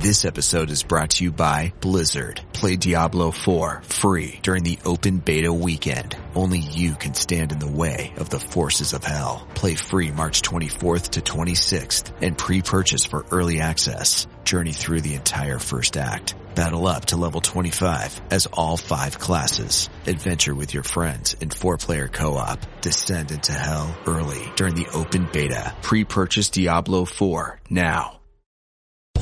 This episode is brought to you by Blizzard. Play Diablo 4 free during the open beta weekend. Only you can stand in the way of the forces of hell. Play free March 24th to 26th and pre-purchase for early access. Journey through the entire first act. Battle up to level 25 as all five classes. Adventure with your friends in four-player co-op. Descend into hell early during the open beta. Pre-purchase Diablo 4 now.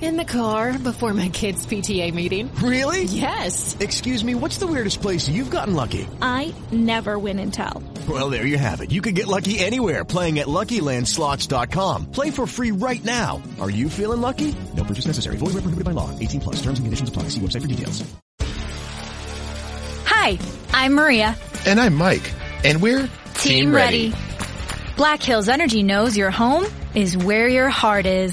In the car before my kids' PTA meeting. Really? Yes. Excuse me, what's the weirdest place you've gotten lucky? I never win and tell. Well, there you have it. You can get lucky anywhere playing at LuckyLandSlots.com. Play for free right now. Are you feeling lucky? No purchase necessary. Void where prohibited by law. 18 plus. Terms and conditions apply. See website for details. Hi, I'm Maria. And I'm Mike. And we're Team, Ready. Black Hills Energy knows your home is where your heart is.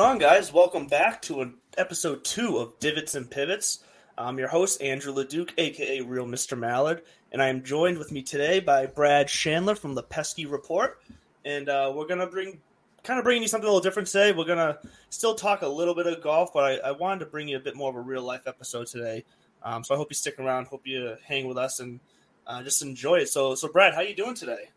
On, guys? Welcome back to an episode two of Divots and Pivots. I'm your host, Andrew LeDuc, aka Real Mr. Mallard, and I am joined with me today by Brad Shanler from the Pesky Report. And uh, we're gonna bring kind of bringing you something a little different today. We're gonna still talk a little bit of golf, but I, I wanted to bring you a bit more of a real life episode today. Um, so I hope you stick around, hope you hang with us, and uh, just enjoy it. So, so Brad, how are you doing today?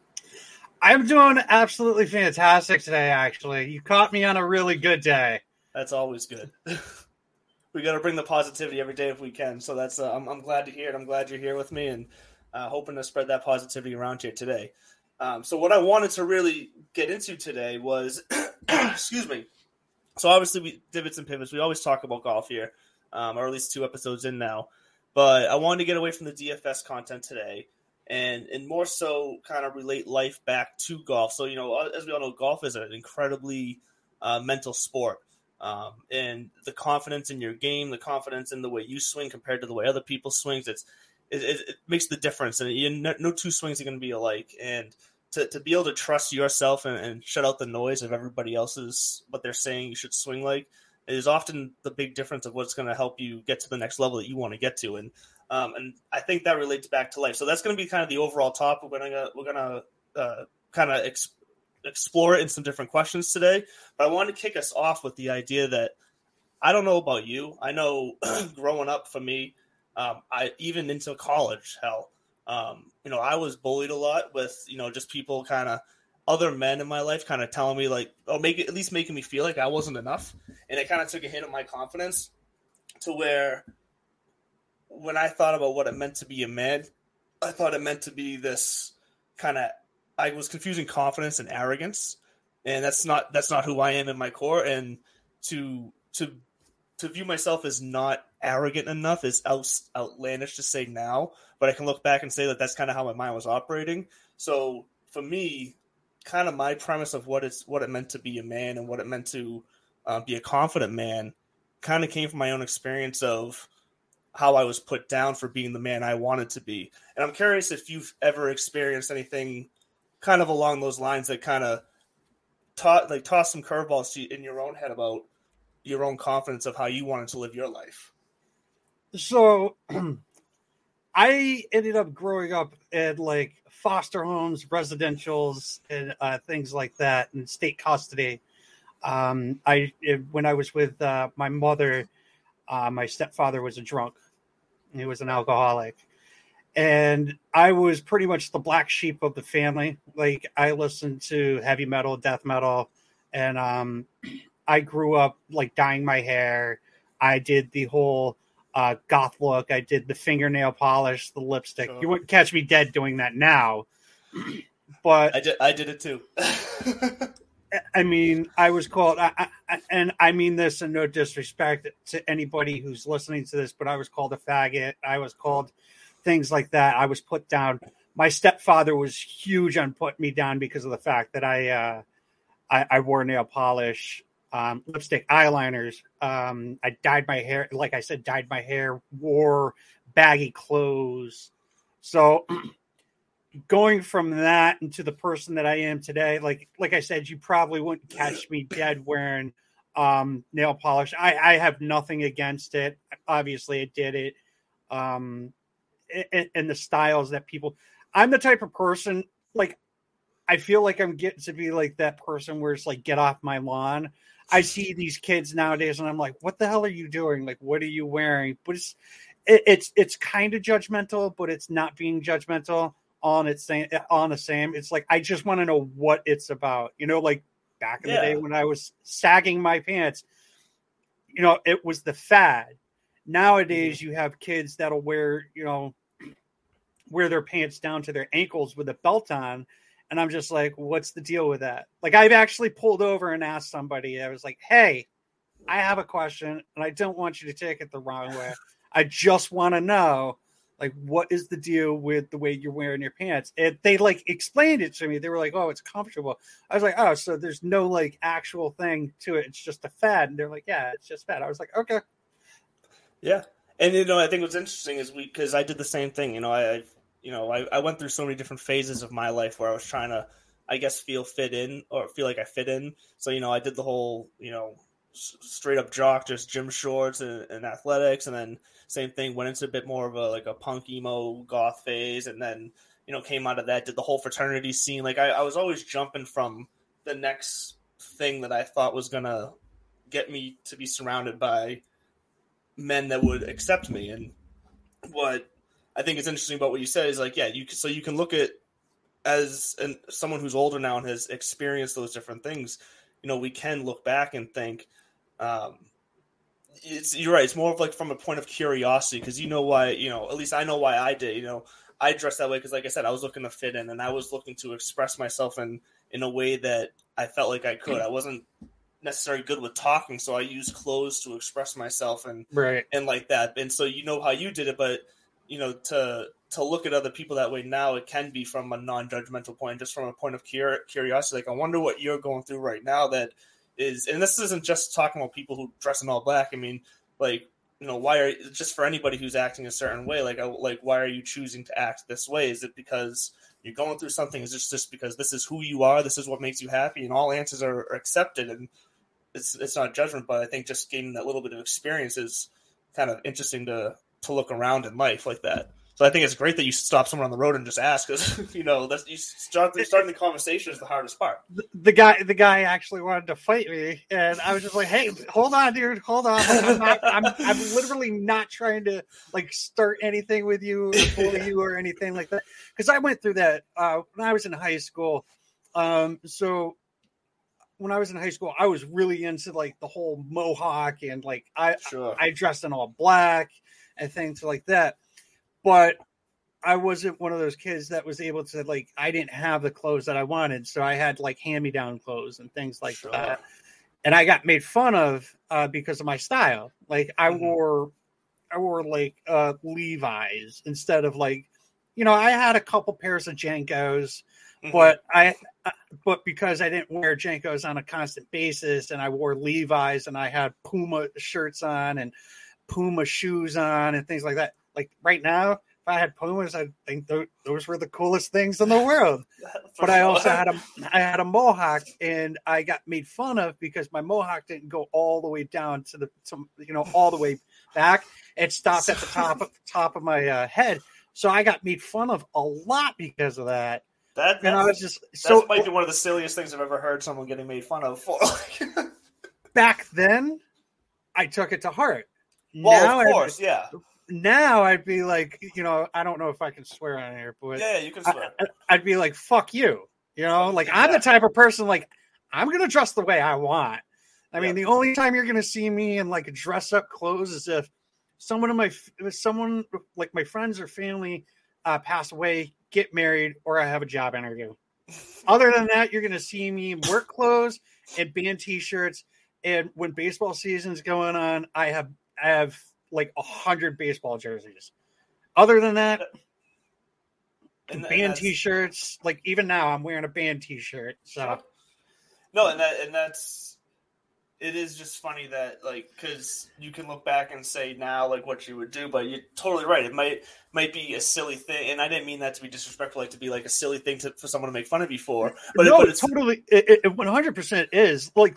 I'm doing absolutely fantastic today, actually. You caught me on a really good day. That's always good. we got to bring the positivity every day if we can. So that's uh, I'm, I'm glad to hear it. I'm glad you're here with me and uh, hoping to spread that positivity around here today. Um, so what I wanted to really get into today was, excuse me. So obviously we divots and pivots. We always talk about golf here, um, or at least two episodes in now. But I wanted to get away from the DFS content today and and more so kind of relate life back to golf. So you know, as we all know, golf is an incredibly uh, mental sport, um, and the confidence in your game, the confidence in the way you swing compared to the way other people swings, it's it, it, it makes the difference. And you, no, no two swings are going to be alike, and to, to be able to trust yourself and, and shut out the noise of everybody else's what they're saying you should swing like is often the big difference of what's going to help you get to the next level that you want to get to. And um, and I think that relates back to life. So that's going to be kind of the overall topic. We're gonna we're gonna uh, kind of ex- explore it in some different questions today. But I wanted to kick us off with the idea that I don't know about you. I know growing up for me, um, I even into college, hell, um, you know, I was bullied a lot with you know just people kind of other men in my life kind of telling me like, oh, make at least making me feel like I wasn't enough, and it kind of took a hit of my confidence to where when I thought about what it meant to be a man, I thought it meant to be this kind of I was confusing confidence and arrogance, and that's not that's not who I am in my core. And to to to view myself as not arrogant enough is out, outlandish to say now, but I can look back and say that that's kind of how my mind was operating. So for me, kind of my premise of what it's what it meant to be a man and what it meant to uh, be a confident man kind of came from my own experience of how I was put down for being the man I wanted to be. And I'm curious if you've ever experienced anything kind of along those lines that kind of taught like toss some curveballs in your own head about your own confidence of how you wanted to live your life. So I ended up growing up in like foster homes, residentials, and uh, things like that, in state custody. Um, I when I was with uh, my mother, uh, my stepfather was a drunk. He was an alcoholic, and I was pretty much the black sheep of the family. Like I listened to heavy metal, death metal, and um, I grew up like dyeing my hair. I did the whole uh, goth look. I did the fingernail polish, the lipstick. Sure. You wouldn't catch me dead doing that now, but I did. I did it too. I mean, I was called, I, I, and I mean this in no disrespect to anybody who's listening to this, but I was called a faggot. I was called things like that. I was put down. My stepfather was huge on putting me down because of the fact that I, uh, I, I wore nail polish, um, lipstick, eyeliners. Um, I dyed my hair, like I said, dyed my hair, wore baggy clothes. So going from that into the person that I am today, like like I said, you probably wouldn't catch me dead wearing um, nail polish. I, I have nothing against it. Obviously, it did it. Um, and, and the styles that people. I'm the type of person like I feel like I'm getting to be like that person where it's like get off my lawn. I see these kids nowadays, and I'm like, what the hell are you doing? Like, what are you wearing? But it's it, it's it's kind of judgmental, but it's not being judgmental on its same on the same. It's like I just want to know what it's about. You know, like back in Yeah. the day when I was sagging my pants, you know, it was the fad. Nowadays, mm-hmm. you have kids that'll wear, you know, wear their pants down to their ankles with a belt on. And I'm just like, what's the deal with that? Like, I've actually pulled over and asked somebody, I was like, hey, I have a question and I don't want you to take it the wrong way. I just want to know, like, what is the deal with the way you're wearing your pants? And they like explained it to me. They were like, oh, it's comfortable. I was like, oh, so there's no like actual thing to it. It's just a fad. And they're like, yeah, it's just fad. I was like, okay. Yeah, and you know, I think what's interesting is we because I did the same thing. You know, I, I you know, I, I went through so many different phases of my life where I was trying to, I guess, feel fit in or feel like I fit in. So you know, I did the whole, you know, straight up jock, just gym shorts and, and athletics, and then same thing went into a bit more of a like a punk emo goth phase, and then you know came out of that, did the whole fraternity scene. Like I, I was always jumping from the next thing that I thought was gonna get me to be surrounded by men that would accept me. And what I think is interesting about what you said is like, yeah, you so you can look at as an, someone who's older now and has experienced those different things. You know, we can look back and think, um, it's you're right. It's more of like from a point of curiosity because you know why. You know, at least I know why I did. You know, I dressed that way because, like I said, I was looking to fit in and I was looking to express myself in in a way that I felt like I could. I wasn't necessarily good with talking, so I used clothes to express myself and Right. and like that. And so you know how you did it, but you know to to look at other people that way now, it can be from a non-judgmental point, just from a point of cur- curiosity. Like I wonder what you're going through right now. That is, and this isn't just talking about people who dress in all black. I mean, like you know, why are just for anybody who's acting a certain way? Like, like why are you choosing to act this way? Is it because you're going through something? Is it just because this is who you are? This is what makes you happy, and all answers are, are accepted and it's it's not judgment, but I think just gaining that little bit of experience is kind of interesting to to look around in life like that. So I think it's great that you stop someone on the road and just ask, because you know that's you start starting the conversation is the hardest part. The, the guy, the guy actually wanted to fight me, and I was just like, "Hey, hold on, dude, hold on. I'm, not, I'm, I'm literally not trying to like start anything with you, or bully you, or anything like that." Because I went through that uh, when I was in high school. Um, so when I was in high school, I was really into like the whole mohawk and like I Sure. I dressed in all black and things like that. But I wasn't one of those kids that was able to like I didn't have the clothes that I wanted, so I had like hand me down clothes and things like Sure. that. And I got made fun of uh, because of my style. Like I Mhm. wore I wore like uh Levi's instead of like you know, I had a couple pairs of JNCOs, Mhm. but I uh, but because I didn't wear JNCOs on a constant basis and I wore Levi's and I had Puma shirts on and Puma shoes on and things like that. Like right now, if I had Pumas, I think tho- those were the coolest things in the world. But I also had a I had a mohawk and I got made fun of because my mohawk didn't go all the way down to the to, you know all the way back. It stopped at the top top of my uh, head. So I got made fun of a lot because of that. That, And I was just so might be one of the silliest things I've ever heard someone getting made fun of for. back then, I took it to heart. well, now of course, yeah. Now I'd be like, you know, I don't know if I can swear on here, but Yeah, you can swear. I- I'd be like, "Fuck you," you know. Like I'm the type of person like I'm gonna dress the way I want. I mean, the only time you're gonna see me in like dress up clothes is if someone of my if someone like my friends or family uh, pass away, get married, or I have a job interview. Other than that, you're gonna see me in work clothes and band t-shirts. And when baseball season's going on, I have I have like a hundred baseball jerseys. Other than that, And- and band t-shirts. Like even now, I'm wearing a band t-shirt. So No, and that and that's it is just funny that like because you can look back and say now like what you would do, but you're totally right. It might might be a silly thing, and I didn't mean that to be disrespectful, like to be like a silly thing to, for someone to make fun of you for. But, no, it, but it's totally, it, it 100% is. Like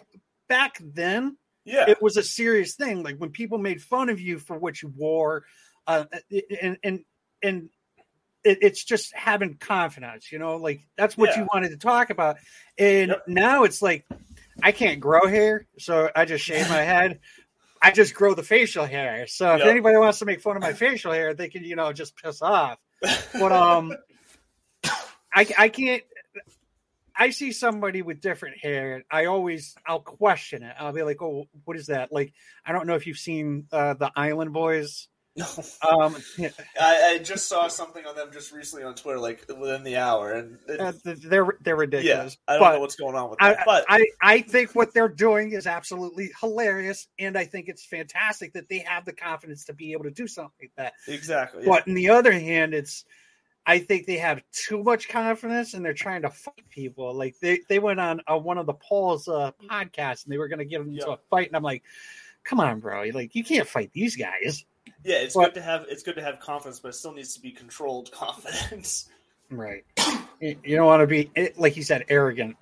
back then, yeah, it was a serious thing. Like when people made fun of you for what you wore, uh, and and and it, it's just having confidence. You know, like that's what Yeah. you wanted to talk about. And Yep. now it's like I can't grow hair, so I just shave my head. I just grow the facial hair. So if anybody wants to make fun of my facial hair, they can, you know, just piss off. But um, I I can't. I see somebody with different hair. I always I'll question it. I'll be like, "Oh, what is that?" Like I don't know if you've seen uh, the Island Boys. no. Um, yeah, I, I just saw something on them just recently on Twitter, like within the hour, and it- uh, they're they're ridiculous. yeah. I don't but know what's going on with I, but I I think what they're doing is absolutely hilarious, and I think it's fantastic that they have the confidence to be able to do something like that. exactly, yeah. But on the other hand, it's I think they have too much confidence and they're trying to fight people. Like they, they went on uh, one of the Paul's uh, podcasts and they were going to get them into a fight, and I'm like, come on, bro, like you can't fight these guys, yeah, it's but- good to have it's good to have confidence, but it still needs to be controlled confidence. right? you you don't want to be eh, like you said, arrogant.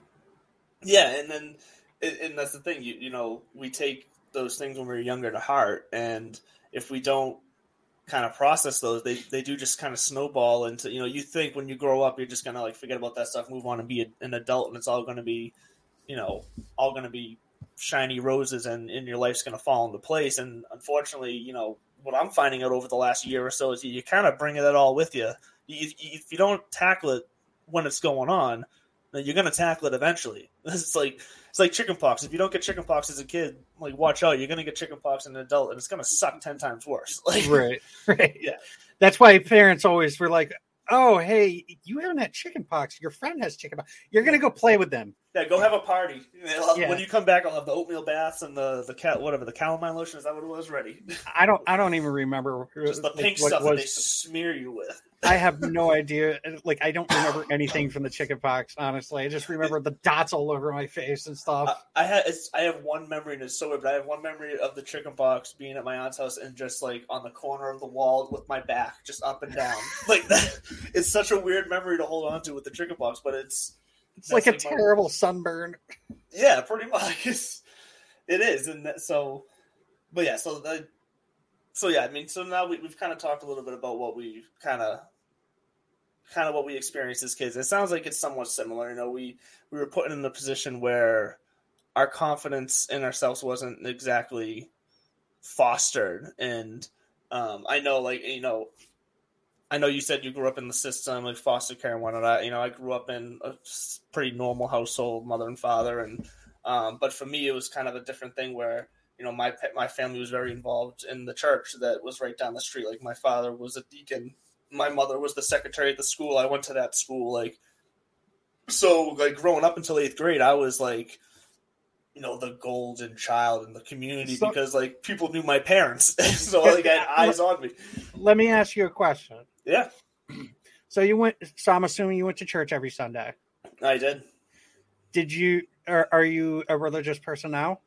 Yeah, and then and and that's the thing. You you know, we take those things when we're younger to heart, and if we don't kind of process those, they they do just kind of snowball into you know. You think when you grow up, you're just gonna like forget about that stuff, move on, and be a, an adult, and it's all gonna be, you know, all gonna be shiny roses, and and your life's gonna fall into place. And unfortunately, you know, what I'm finding out over the last year or so is you, you kind of bring it all with you. You- If, you don't tackle it when it's going on, then you're gonna tackle it eventually. It's like it's like chickenpox. If you don't get chickenpox as a kid, like watch out, you're gonna get chickenpox as an adult, and it's gonna suck ten times worse. Like, Right, right. Yeah. That's why parents always were like, "Oh, hey, you haven't had chicken pox. Your friend has chicken pox. You're gonna go play with them." Yeah, go have a party. Yeah. When you come back, I'll have the oatmeal baths and the the cat whatever the calamine lotion. Is that what it was? Ready? I don't. I don't even remember Just the pink what it stuff that they smear you with. I have no idea. Like I don't remember anything from the chicken pox. Honestly, I just remember the dots all over my face and stuff. I, I had I have one memory, and it's so weird, but I have one memory of the chicken pox being at my aunt's house and just like on the corner of the wall with my back just up and down. like that, it's such a weird memory to hold on to with the chicken pox, but it's it's like a terrible sunburn. Yeah, pretty much. It's, and that, so, but yeah, so that, so yeah, I mean, so now we, we've kind of talked a little bit about what we kind of, kind of what we experienced as kids. It sounds like it's somewhat similar. You know, we we were put in the position where our confidence in ourselves wasn't exactly fostered, and um, I know, like you know, I know you said you grew up in the system, like foster care and whatnot. You know, I grew up in a pretty normal household, mother and father, and um, but for me, it was kind of a different thing where you know my my family was very involved in the church that was right down the street. Like my father was a deacon, my mother was the secretary at the school. I went to that school, like so. Like growing up until eighth grade, I was like. You know the golden child in the community So- because like people knew my parents, so like had eyes on me. Let me ask you a question. Yeah, So you went. So I'm assuming you went to church every Sunday. I did. Did you? Are, are you a religious person now?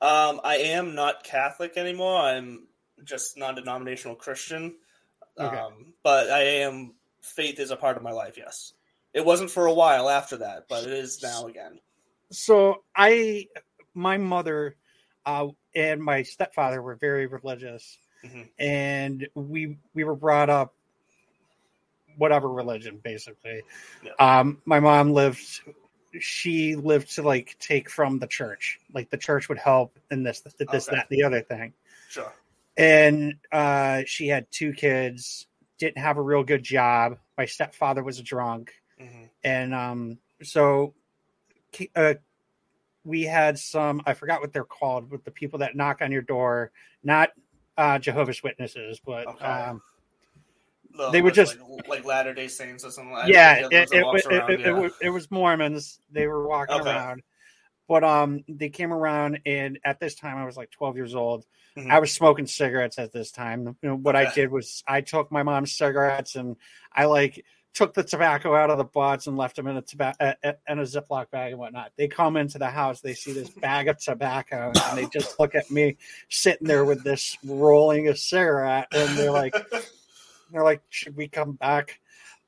Um, I am not Catholic anymore. I'm just non-denominational Christian. Okay. Um, but I am. Faith is a part of my life. Yes, it wasn't for a while after that, but it is now again. So I, my mother, uh, and my stepfather were very religious, Mhm. and we we were brought up whatever religion, basically. Yeah. Um, my mom lived. She lived to like take from the church. Like the church would help in this, this, Okay. that, the other thing. Sure. And uh, she had two kids. Didn't have a real good job. My stepfather was a drunk hmm and um so uh we had some i forgot what they're called with the people that knock on your door not uh jehovah's witnesses but Okay. um The- They were just- like, like Latter Day Saints or something. like yeah it, it, walks it, around, it, yeah. it, was, it was mormons they were walking Okay. around but um they came around and at this time i was like 12 years old Mhm. i was smoking cigarettes at this time you know, what i did was i took my mom's cigarettes and i like took the tobacco out of the butts and left them in a tobacco in a ziploc bag and whatnot they come into the house they see this bag of tobacco and they just look at me sitting there with this rolling a cigarette and they're like they're like should we come back?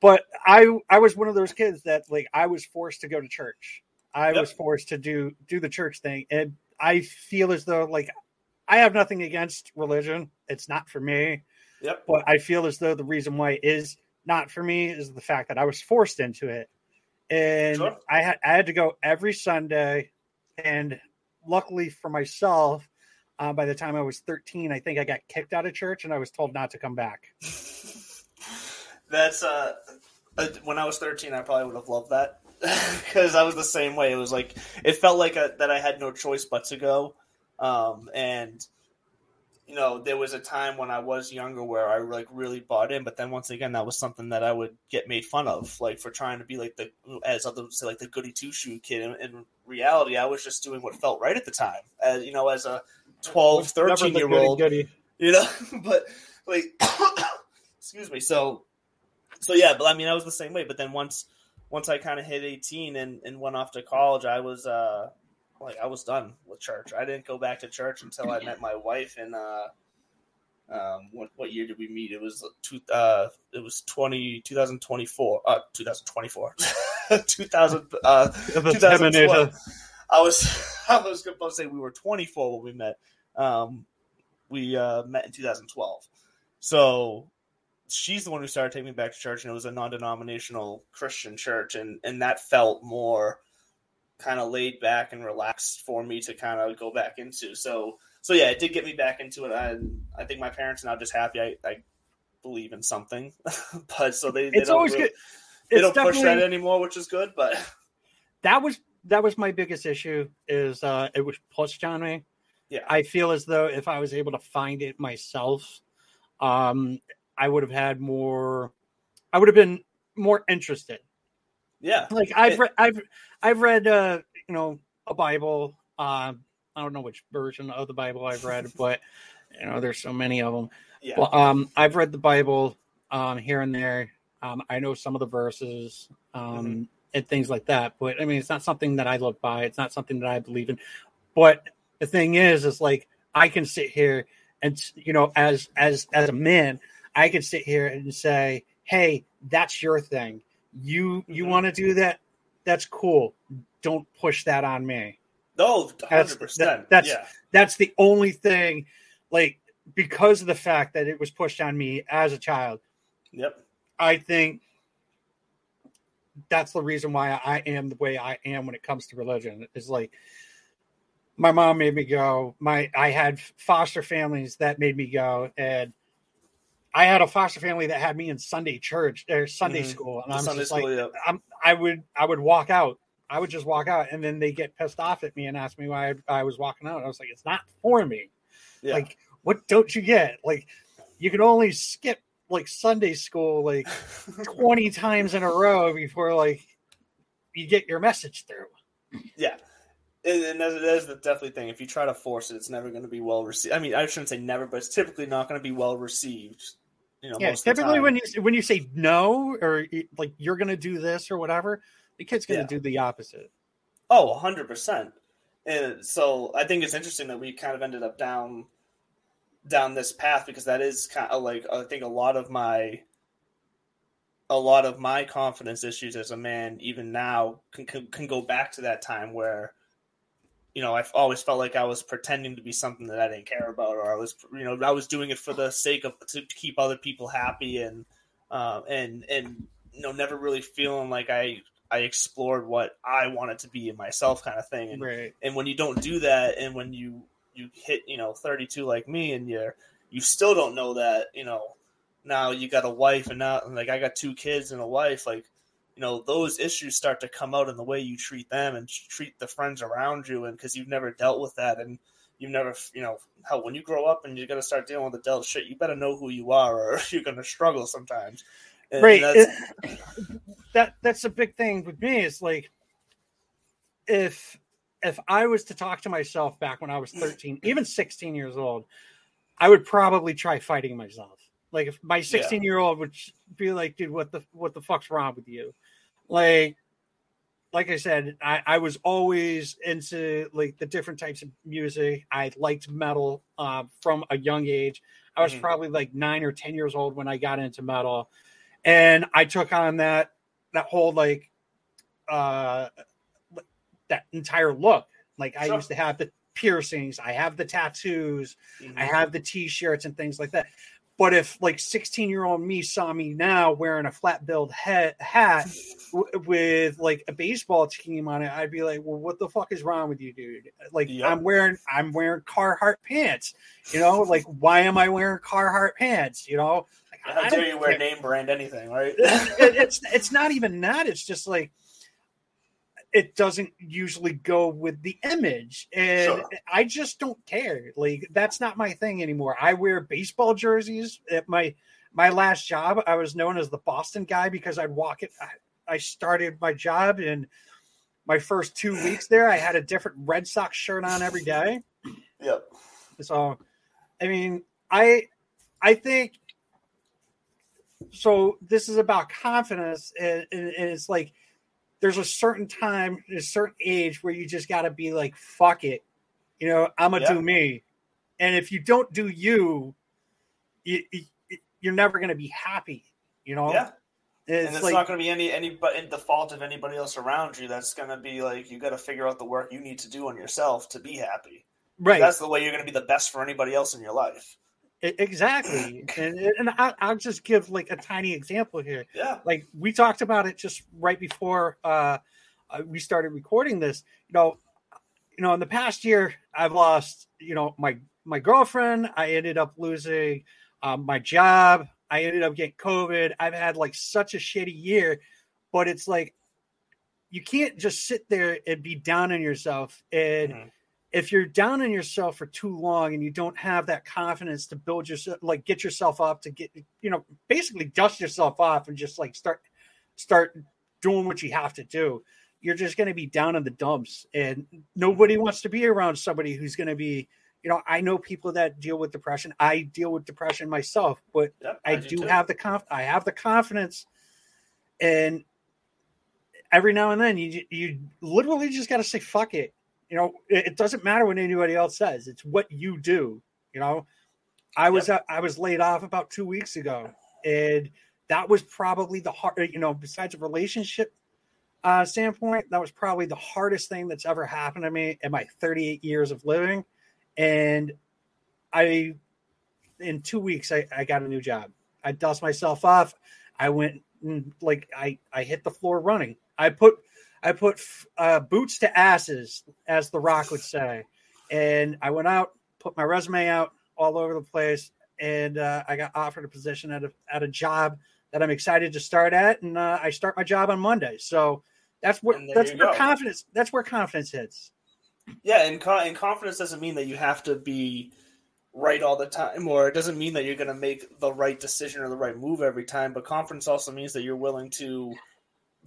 But i i was one of those kids that like i was forced to go to church. I Yep. was forced to do do the church thing. And i feel as though like i have nothing against religion. It's not for me. Yep. but i feel as though the reason why it is not for me is the fact that i was forced into it. And Sure. i had i had to go every sunday. And luckily for myself uh, by the time i was 13 i think i got kicked out of church and i was told not to come back That's uh, uh, when I was 13, I probably would have loved that because I was the same way. It was like it felt like a, that I had no choice but to go. Um, and you know, there was a time when I was younger where I like really bought in, but then once again, that was something that I would get made fun of, like for trying to be like the as others say, like the goody two shoe kid. In, in reality, I was just doing what felt right at the time. As you know, as a 12, 13 year old, you know but like excuse me so so yeah but i mean i was the same way but then once once i kind of hit 18 and, and went off to college i was uh like i was done with church i didn't go back to church until i met my wife in uh um what what year did we meet it was two uh it was 20 2024 uh 2024 2000 uh 2012. I was I was going to say we were 24 when we met. Um, we uh, met in 2012. So she's the one who started taking me back to church, and it was a non-denominational Christian church, and and that felt more kind of laid back and relaxed for me to kind of go back into. So so yeah, it did get me back into it. I I think my parents are now just happy I, I believe in something, but so they, they It's don't always really- good. They It's don't push that anymore, which is good. But that was that was my biggest issue is uh it was pushed on me yeah, i feel as though if i was able to find it myself um i would have had more i would have been more interested yeah, like i've read i've i've read uh you know a bible um i don't know which version of the bible i've read but you know there's so many of them yeah. well, um, I've read the Bible um, here and there. Um, I know some of the verses um, Mhm. and things like that, but I mean, it's not something that I live by. It's not something that I believe in. But the thing is, is like I can sit here and you know, as as as a man, I can sit here and say, "Hey, that's your thing. You you Mhm. want to do that? That's cool. Don't push that on me." No, hundred percent. that- that's- yeah, that's the only thing like because of the fact that it was pushed on me as a child yep, i think that's the reason why i am the way i am when it comes to religion is like my mom made me go my i had foster families that made me go and i had a foster family that had me in sunday church or sunday Mhm. school and The i'm Sunday just school, like yeah. I'm, i would i would walk out i would just walk out and then they get pissed off at me and ask me why i, I was walking out i was like it's not for me yeah. like what don't you get like you can only skip like sunday school like 20 times in a row before like you get your message through yeah. And, and that's, that's the definitely thing. If you try to force it, it's never going to be well received. I mean, I shouldn't say never, but it's typically not going to be well received. You know, yeah most of the typically when you when you say no or like you're gonna do this or whatever the kid's gonna Yeah. do the opposite Oh, 100%. And so I think it's interesting that we kind of ended up down down this path because that is kind of uh, like I think a lot of my a lot of my confidence issues as a man even now can can, can go back to that time where you know I've always felt like I was pretending to be something that I didn't care about or I was you know I was doing it for the sake of to keep other people happy and um, and and you know never really feeling like I I explored what I wanted to be in myself kind of thing. And Right. and when you don't do that, and when you you hit you know 32 like me, and you're you still don't know that you know now you got a wife and now like I got two kids and a wife like you know those issues start to come out in the way you treat them and treat the friends around you and because you've never dealt with that and you've never you know how when you grow up and you're going to start dealing with the adult shit you better know who you are or you're going to struggle sometimes. And- right that's- It- that that's a big thing with me it's like if if i was to talk to myself back when i was 13 even 16 years old i would probably try fighting myself. Like if my 16 year old would be like dude what the what the fuck's wrong with you like like i said i i was always into like the different types of music i liked metal uh, from a young age i was Mhm. probably like nine or ten years old when i got into metal and I took on that that whole like uh that entire look. Like I Sure. used to have the piercings, I have the tattoos, Mhm. I have the t-shirts and things like that. But if like 16 year old me saw me now wearing a flat billed hat, hat w- with like a baseball team on it, I'd be like, well, what the fuck is wrong with you, dude? Like Yep. I'm wearing, I'm wearing Carhartt pants, you know, like why am I wearing Carhartt pants? You know, like, how I dare you wear name brand anything right It- it's it's not even that. It's just like it doesn't usually go with the image, and Sure. I just don't care. Like that's not my thing anymore. I wear baseball jerseys at my my last job. I was known as the Boston guy because I'd walk it. I, I started my job in my first two weeks there. I had a different Red Sox shirt on every day. yep So, I mean, I I think so. This is about confidence, and, and, and it's like there's a certain time, a certain age where you just got to be like, "Fuck it," you know. I'm gonna Yeah. do me, and if you don't do you, you, you you're never gonna be happy. You know. yeah It's, and it's like not going to be any any but in default of anybody else around you. That's going to be like you got to figure out the work you need to do on yourself to be happy. right. That's the way you're going to be the best for anybody else in your life. Exactly, and and I, I'll just give like a tiny example here. Yeah, like we talked about it just right before uh, uh, we started recording this. You know, you know, in the past year, I've lost you know my my girlfriend. I ended up losing um, my job. I ended up getting COVID. I've had like such a shitty year, but it's like you can't just sit there and be down on yourself and Mhm. If you're down on yourself for too long and you don't have that confidence to build yourself like get yourself up to get you know basically dust yourself off and just like start start doing what you have to do you're just going to be down in the dumps. And nobody wants to be around somebody who's going to be you know i know people that deal with depression. I deal with depression myself but Yep, i do do have the conf i have the confidence. And every now and then you you literally just got to say fuck it you know it, it doesn't matter what anybody else says. It's what you do you know? I was uh, i was laid off about two weeks ago and that was probably the hard you know besides a relationship uh standpoint that was probably the hardest thing that's ever happened to me in my 38 years of living and i in two weeks i, I got a new job. I dust myself off. I went and, like i i hit the floor running. I put I put uh, boots to asses, as The Rock would say. And I went out, put my resume out all over the place, and uh, I got offered a position at a, at a job that I'm excited to start at. And uh, I start my job on Monday. So that's where that's where go. confidence that's where confidence hits. Yeah, and, and confidence doesn't mean that you have to be right all the time, or it doesn't mean that you're going to make the right decision or the right move every time. But confidence also means that you're willing to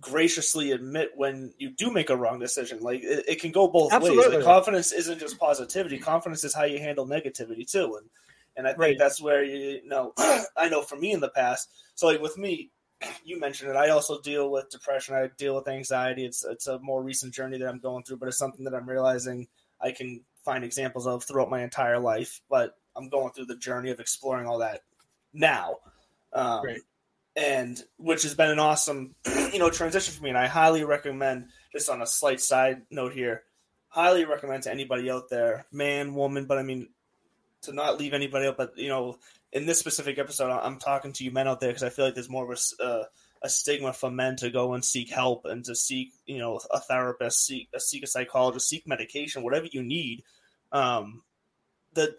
graciously admit when you do make a wrong decision. Like it, it can go both ways. Like, confidence isn't just positivity. Confidence is how you handle negativity too. And and I think Right. that's where you know I know for me in the past. So like with me, you mentioned it. I also deal with depression. I deal with anxiety. It's it's a more recent journey that I'm going through, but it's something that I'm realizing I can find examples of throughout my entire life. But I'm going through the journey of exploring all that now. Um, Right. And which has been an awesome, you know, transition for me. And I highly recommend, just on a slight side note here, highly recommend to anybody out there, man, woman, but I mean, to not leave anybody out, but you know, in this specific episode, I'm talking to you men out there because I feel like there's more of a, uh, a stigma for men to go and seek help and to seek, you know, a therapist, seek a seek a psychologist, seek medication, whatever you need. Um, that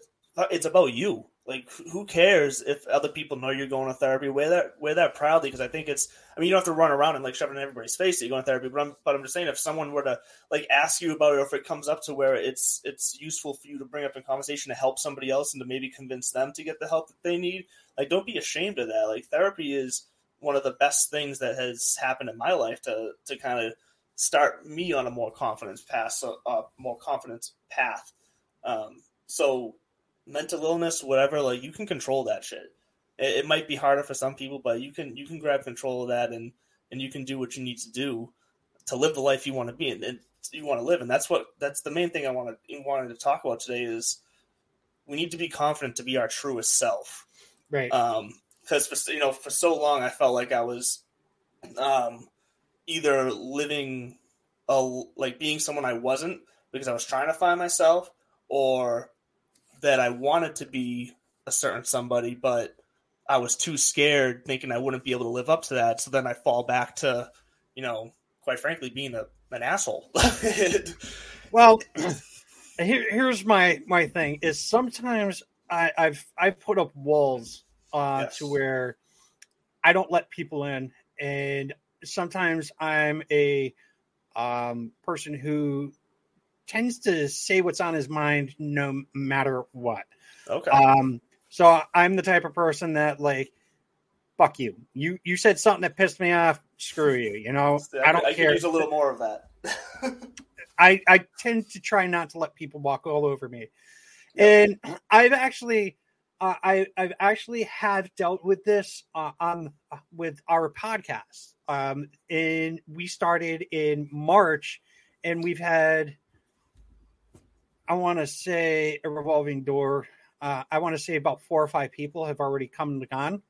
it's about you. Like, who cares if other people know you're going to therapy? Wear that, wear that proudly, because I think it's. I mean, you don't have to run around and like shove it in everybody's face that you're going to therapy. But I'm, but I'm just saying, if someone were to like ask you about it, or if it comes up to where it's it's useful for you to bring up in conversation to help somebody else and to maybe convince them to get the help that they need, like, don't be ashamed of that. Like, therapy is one of the best things that has happened in my life to to kind of start me on a more confidence path, so a more confidence path. Um, so mental illness, whatever, like you can control that shit. It, it, might be harder for some people, but you can you can grab control of that and and you can do what you need to do to live the life you want to be and, and you want to live. And that's what that's the main thing I wanted wanted to talk about today is we need to be confident to be our truest self. Right. Um, because for you know for so long I felt like I was um either living a like being someone I wasn't because I was trying to find myself or that I wanted to be a certain somebody, but I was too scared, thinking I wouldn't be able to live up to that. So then I fall back to, you know, quite frankly, being a, an asshole. well, here, here's my my thing: is sometimes I, I've I've put up walls uh, yes. to where I don't let people in, and sometimes I'm a um, person who tends to say what's on his mind no matter what. Okay. Um, so I'm the type of person that like, fuck you. You you said something that pissed me off. Screw you. You know I, don't I care. use a little more of that. I I tend to try not to let people walk all over me, and I've actually. Uh, I I've actually have dealt with this uh, on uh, with our podcast. Um, and we started in March, and we've had I want to say a revolving door. Uh, I want to say about four or five people have already come and gone.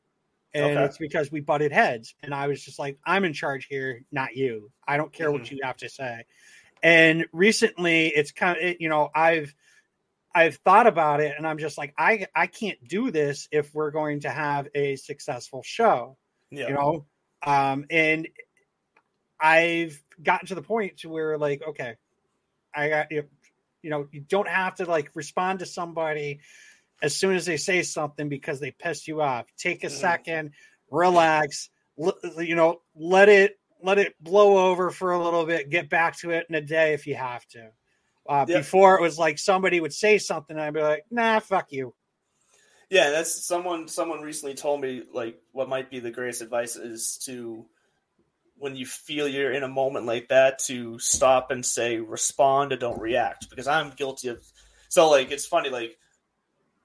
And okay. it's because we butted heads. And I was just like, I'm in charge here, not you. I don't care mm-hmm. what you have to say. And recently it's kind of, you know, I've, I've thought about it and I'm just like, I, I can't do this if we're going to have a successful show, yeah. you know? Um, and I've gotten to the point to where like, okay, I got, you know, you know you don't have to like respond to somebody as soon as they say something because they piss you off take a mm-hmm. second relax l- you know let it let it blow over for a little bit get back to it in a day if you have to uh, yep. before it was like somebody would say something and i'd be like nah fuck you yeah that's someone someone recently told me like what might be the greatest advice is to when you feel you're in a moment like that to stop and say respond and don't react. Because I'm guilty of so like it's funny like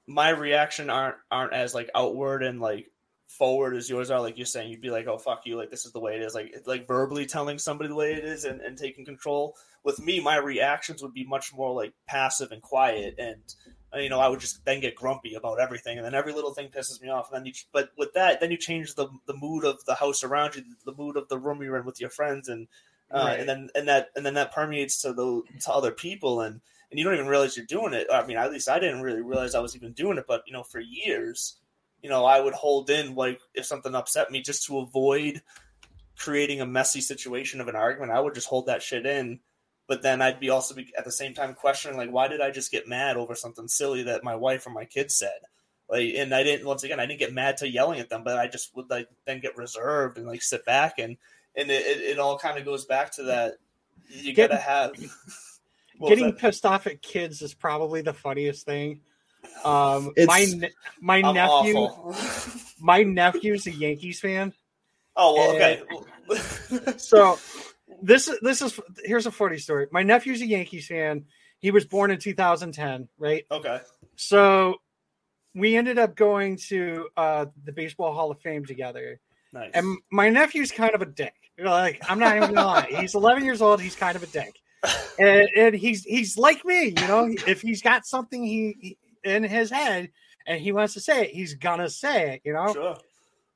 my reaction aren't aren't as like outward and like forward as yours are. Like you're saying you'd be like oh fuck you like this is the way it is. Like like verbally telling somebody the way it is and, and taking control. With me my reactions would be much more like passive and quiet and you know, I would just then get grumpy about everything, and then every little thing pisses me off. And then you, but with that, then you change the the mood of the house around you, the mood of the room you're in with your friends, and uh, right. and then and that and then that permeates to the to other people, and and you don't even realize you're doing it. I mean, at least I didn't really realize I was even doing it. But you know, for years, you know, I would hold in like if something upset me just to avoid creating a messy situation of an argument. I would just hold that shit in but then I'd be also be at the same time questioning like why did I just get mad over something silly that my wife or my kids said? Like and I didn't once again I didn't get mad to yelling at them but I just would like then get reserved and like sit back and and it, it, it all kind of goes back to that you Get, gotta have getting pissed off at kids is probably the funniest thing. Um it's, my my I'm nephew my nephew's a Yankees fan. Oh well okay. So this is this is here's a funny story. My nephew's a Yankees fan. He was born in 2010, right? Okay. So we ended up going to uh, the Baseball Hall of Fame together. Nice. And my nephew's kind of a dick. Like I'm not even gonna lie. He's 11 years old. He's kind of a dick, and, and he's he's like me. You know, if he's got something he, he in his head and he wants to say it, he's gonna say it. You know. Sure.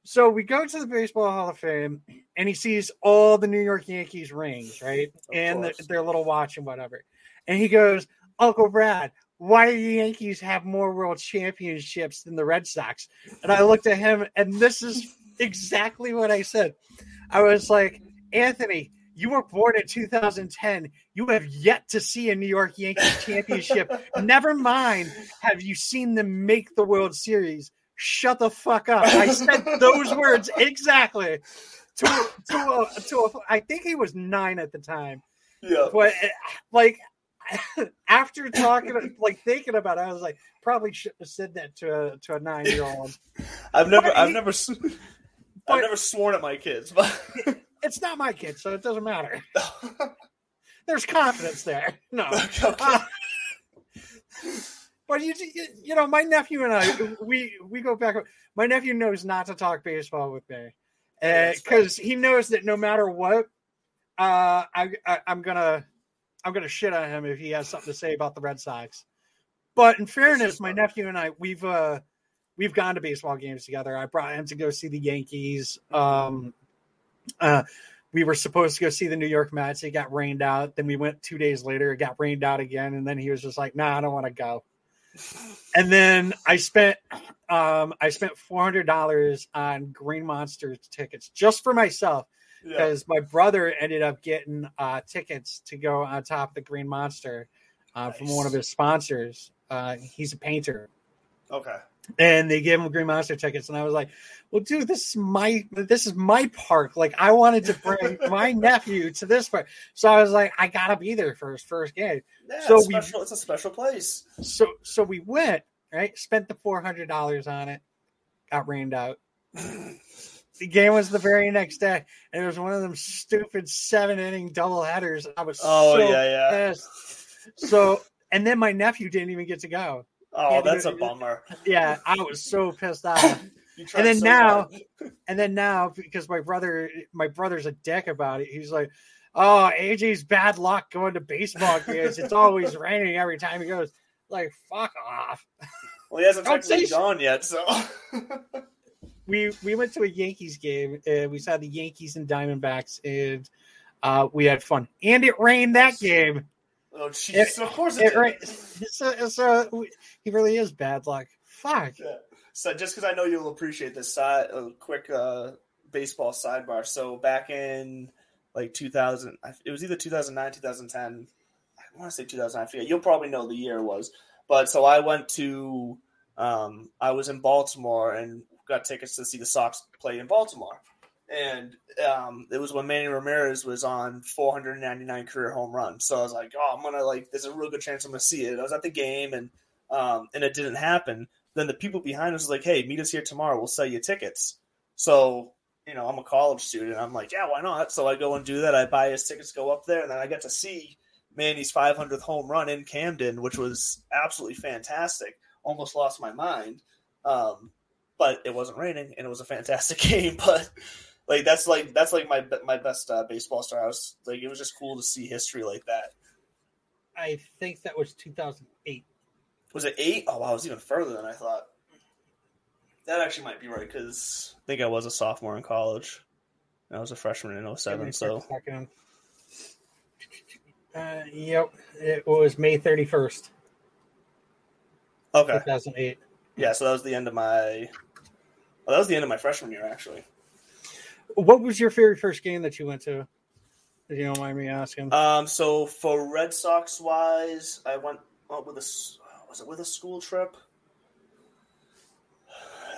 So we go to the Baseball Hall of Fame, and he sees all the New York Yankees rings, right, of and the, their little watch and whatever. And he goes, "Uncle Brad, why do the Yankees have more world championships than the Red Sox? And I looked at him, and this is exactly what I said. I was like, Anthony, you were born in 2010. You have yet to see a New York Yankees championship. Never mind, have you seen them make the World Series? Shut the fuck up. I said those words exactly to to a, to a, I think he was nine at the time. Yeah. But eh, like after talking, like thinking about it, I was like, probably shouldn't have said that to a to a nine year old. I've never, But I've he- never, but- I've never sworn at my kids, but It's not my kid, so it doesn't matter. There's confidence there. No. okay. Uh, but you, you, you know, my nephew and I, we we go back. My nephew knows not to talk baseball with me That's fair. because he knows that no matter what, uh, I, I I'm gonna I'm gonna shit on him if he has something to say about the Red Sox. But in fairness, my nephew and I, we've uh, we've gone to baseball games together. I brought him to go see the Yankees. Um, uh, we were supposed to go see the New York Mets. It got rained out. Then we went two days later. It got rained out again, and then he was just like, "Nah, I don't want to go." And then I spent um, I spent four hundred dollars on Green Monster tickets just for myself yeah. because my brother ended up getting uh, tickets to go on top of the Green Monster uh, from one of his sponsors. Uh, he's a painter, okay. And they gave him Green Monster tickets, and I was like, "Well, dude, this is my this is my park. Like, I wanted to bring my nephew to this park, so I was like, I gotta be there for his first game. Yeah, So it's we- special. It's a special place. So, so we went right, spent the four hundred dollars on it, got rained out. The game was the very next day, and it was one of them stupid seven inning double headers. I was Oh, so yeah, yeah. pissed. So, and then my nephew didn't even get to go. Oh, that's a bummer. Yeah, I was so pissed off. And then so now- hard. And then now, because my brother, my brother's a dick about it, he's like, "Oh, AJ's bad luck going to baseball games. It's always raining every time he goes." Like, fuck off. well, he hasn't technically gone yet, so We we went to a Yankees game. and we saw the Yankees and Diamondbacks, and uh, we had fun. And it rained that game. Oh, jeez, of course it. So, so he really is bad luck. Fuck. Yeah. So just because I know you'll appreciate this side, a quick uh, baseball sidebar. So back in like 2000, it was either 2009, 2010. I want to say 2009. I forget. You'll probably know the year it was. But so I went to, um, I was in Baltimore and got tickets to see the Sox play in Baltimore. And um, it was when Manny Ramirez was on 499 career home runs. So I was like, oh, I'm gonna like, there's a real good chance I'm gonna see it. I was at the game and um, and it didn't happen then the people behind us was like, "Hey, meet us here tomorrow. We'll sell you tickets." So, you know, I'm a college student. I'm like, "Yeah, why not?" So I go and do that. I buy his tickets, go up there, and then I get to see Manny's 500th home run in Camden, which was absolutely fantastic. Almost lost my mind, um, but it wasn't raining, and it was a fantastic game. But like that's like that's like my my best uh, baseball star. I was like, it was just cool to see history like that. I think that was 2008. Was it eight? Oh, wow, it was even further than I thought. That actually might be right because I think I was a sophomore in college. I was a freshman in Give 07. So. Uh, yep, it was May 31st, okay. 2008. Yeah, so that was the end of my. Well, that was the end of my freshman year, actually. What was your very first game that you went to? If you don't mind me asking. Um, so for Red Sox wise, I went with a was it with a school trip?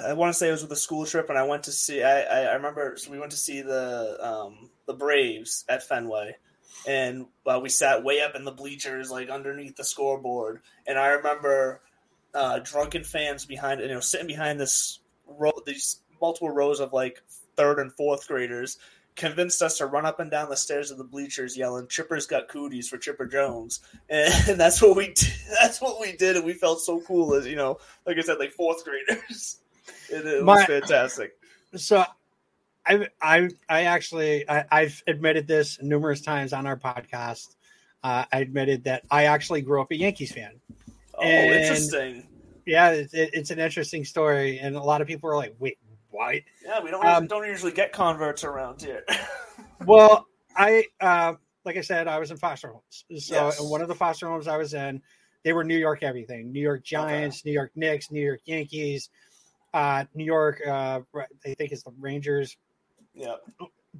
I want to say it was with a school trip, and I went to see. I, I, I remember so we went to see the um, the Braves at Fenway, and uh, we sat way up in the bleachers, like underneath the scoreboard. And I remember uh, drunken fans behind, you know, sitting behind this row, these multiple rows of like third and fourth graders, convinced us to run up and down the stairs of the bleachers yelling "Chipper's got cooties" for Chipper Jones, and, that's what we did. That's what we did, and we felt so cool as you know, like I said, like fourth graders. It, it was fantastic. so, I, I, I actually, I, I've admitted this numerous times on our podcast. Uh, I admitted that I actually grew up a Yankees fan. Oh, and- interesting. Yeah, it- it's an interesting story, and a lot of people are like, "Wait, what?" Yeah, we don't Um, don't usually get converts around here. Well, I uh, like I said, I was in foster homes. So Yes. in one of the foster homes I was in, they were New York everything. New York Giants, New York Knicks, New York Yankees, uh, New York. Uh, I think it's the Rangers. Yeah.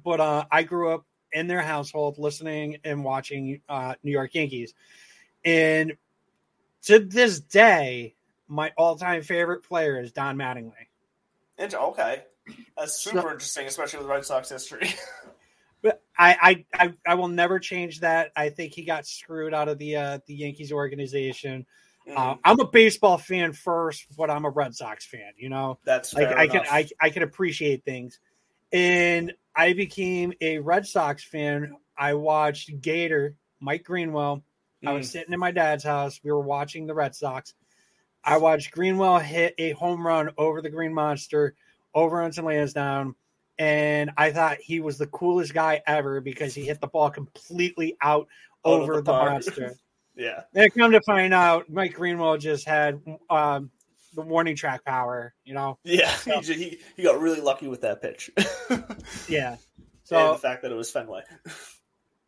But uh, I grew up in their household listening and watching uh, New York Yankees, and to this day, my all-time favorite player is Don Mattingly. Okay, that's super interesting, especially with Red Sox history. But I, I, I, I will never change that. I think he got screwed out of the uh, the Yankees organization. Mm, I'm a baseball fan first, but I'm a Red Sox fan. You know, that's like I can. I, I can appreciate things, and I became a Red Sox fan. I watched Gator Mike Greenwell. I was Mm. sitting in my dad's house. We were watching the Red Sox. I watched Greenwell hit a home run over the Green Monster, over into Lansdowne, and I thought he was the coolest guy ever because he hit the ball completely out Out over the the, monster. yeah, And come to find out, Mike Greenwell just had um, the warning track power. You know, yeah. He, ju- he he got really lucky with that pitch. yeah. and So the fact that it was Fenway.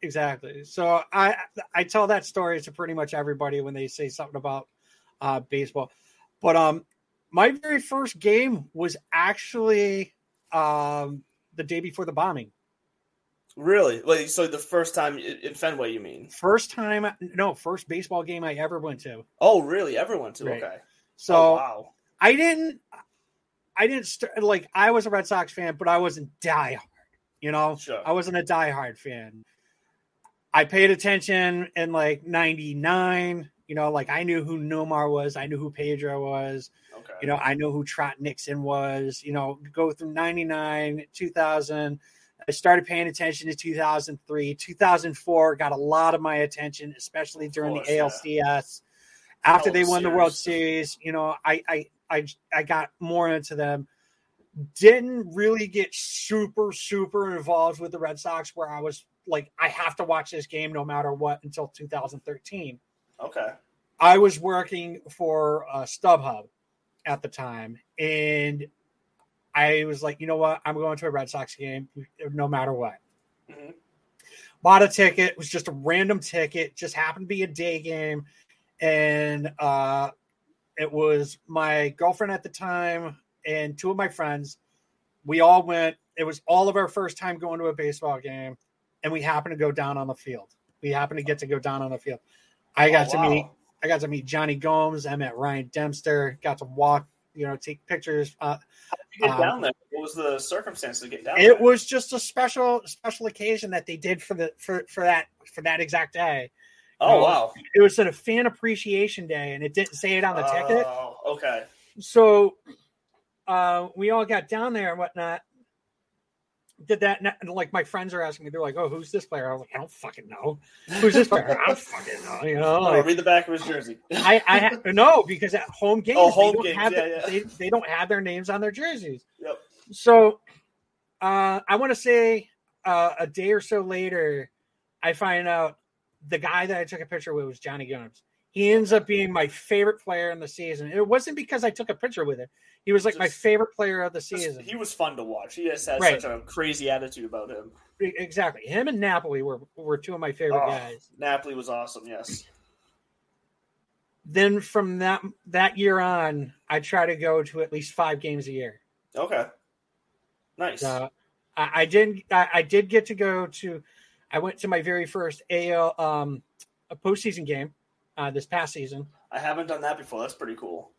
exactly. So I I tell that story to pretty much everybody when they say something about uh, baseball. But um, my very first game was actually um the day before the bombing. Really? Like, so the first time in Fenway, you mean? First time, no, first baseball game I ever went to. Oh, really? Everyone too? Right. Okay. So oh, wow. I didn't, I didn't start like I was a Red Sox fan, but I wasn't diehard. You know, Sure. I wasn't a diehard fan. I paid attention in like '99. You know, like I knew who Nomar was, I knew who Pedro was. Okay. You know, I know who Trot Nixon was. You know, go through '99, 2000. I started paying attention to 2003, 2004. Got a lot of my attention, especially during course, the yeah. ALCS. After Oh, they won the World Series. Series, you know, I, I I I got more into them. Didn't really get super super involved with the Red Sox, where I was like, I have to watch this game no matter what until 2013. Okay. I was working for uh, StubHub at the time, and I was like, you know what, I'm going to a Red Sox game no matter what. Mhm. Bought a ticket. It was just a random ticket. Just happened to be a day game, and uh, it was my girlfriend at the time and two of my friends. We all went. It was all of our first time going to a baseball game, and we happened to go down on the field. We happened to get to go down on the field. I got Oh, to wow. meet I got to meet Jonny Gomes. I met Ryan Dempster. Got to walk, you know, take pictures. Uh, How did you get Um, down there? What was the circumstance to get down it there? was just a special special occasion that they did for the for for that for that exact day. Oh, wow. It was a fan appreciation day, and it didn't say it on the ticket. Oh, okay. So uh, we all got down there and whatnot. Did that? And like my friends are asking me, they're like, "Oh, who's this player?" I was like, "I don't fucking know. Who's this player? I don't fucking know." You know, like, read the back of his jersey. I, I ha- no because at home games, Oh, home they don't games, have yeah, the- yeah. They, they don't have their names on their jerseys. Yep. So uh, I want to say uh, a day or so later, I find out the guy that I took a picture with was Jonny Gomes. He ends up being my favorite player in the season. It wasn't because I took a picture with him. He was like my favorite player of the Just- season. he was fun to watch. He just had Right. such a crazy attitude about him. exactly. Him and Napoli were, were two of my favorite Oh, guys. Napoli was awesome. Yes. Then from that that year on, I try to go to at least five games a year. Okay. Nice. So I, I did I, I did get to go to I went to my very first AL um a postseason game uh this past season. I haven't done that before. That's pretty cool.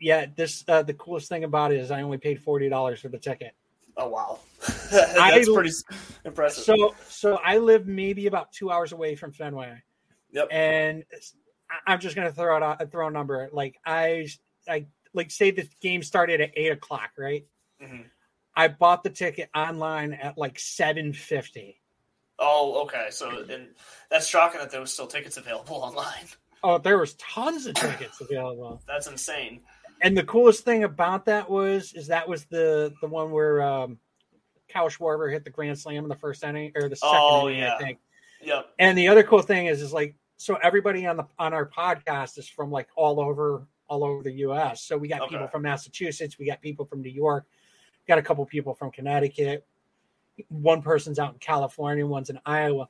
Yeah, this uh the coolest thing about it is I only paid forty dollars for the ticket. Oh wow, that's pretty impressive. So so I live maybe about two hours away from Fenway. Yep. And I- I'm just gonna throw out a throw a number. Like I I like say the game started at eight o'clock, right? Mhm. I bought the ticket online at like seven fifty. Oh, okay. So, and that's shocking that there was still tickets available online. Oh, there was tons of tickets available. That's insane. And the coolest thing about that was is that was the the one where um Kyle Schwarber hit the grand slam in the first inning or the second Oh, inning, yeah. I think. Yep. And the other cool thing is is like so everybody on the on our podcast is from like all over all over the US. So we got Okay. people from Massachusetts, we got people from New York, got a couple people from Connecticut. One person's out in California, one's in Iowa.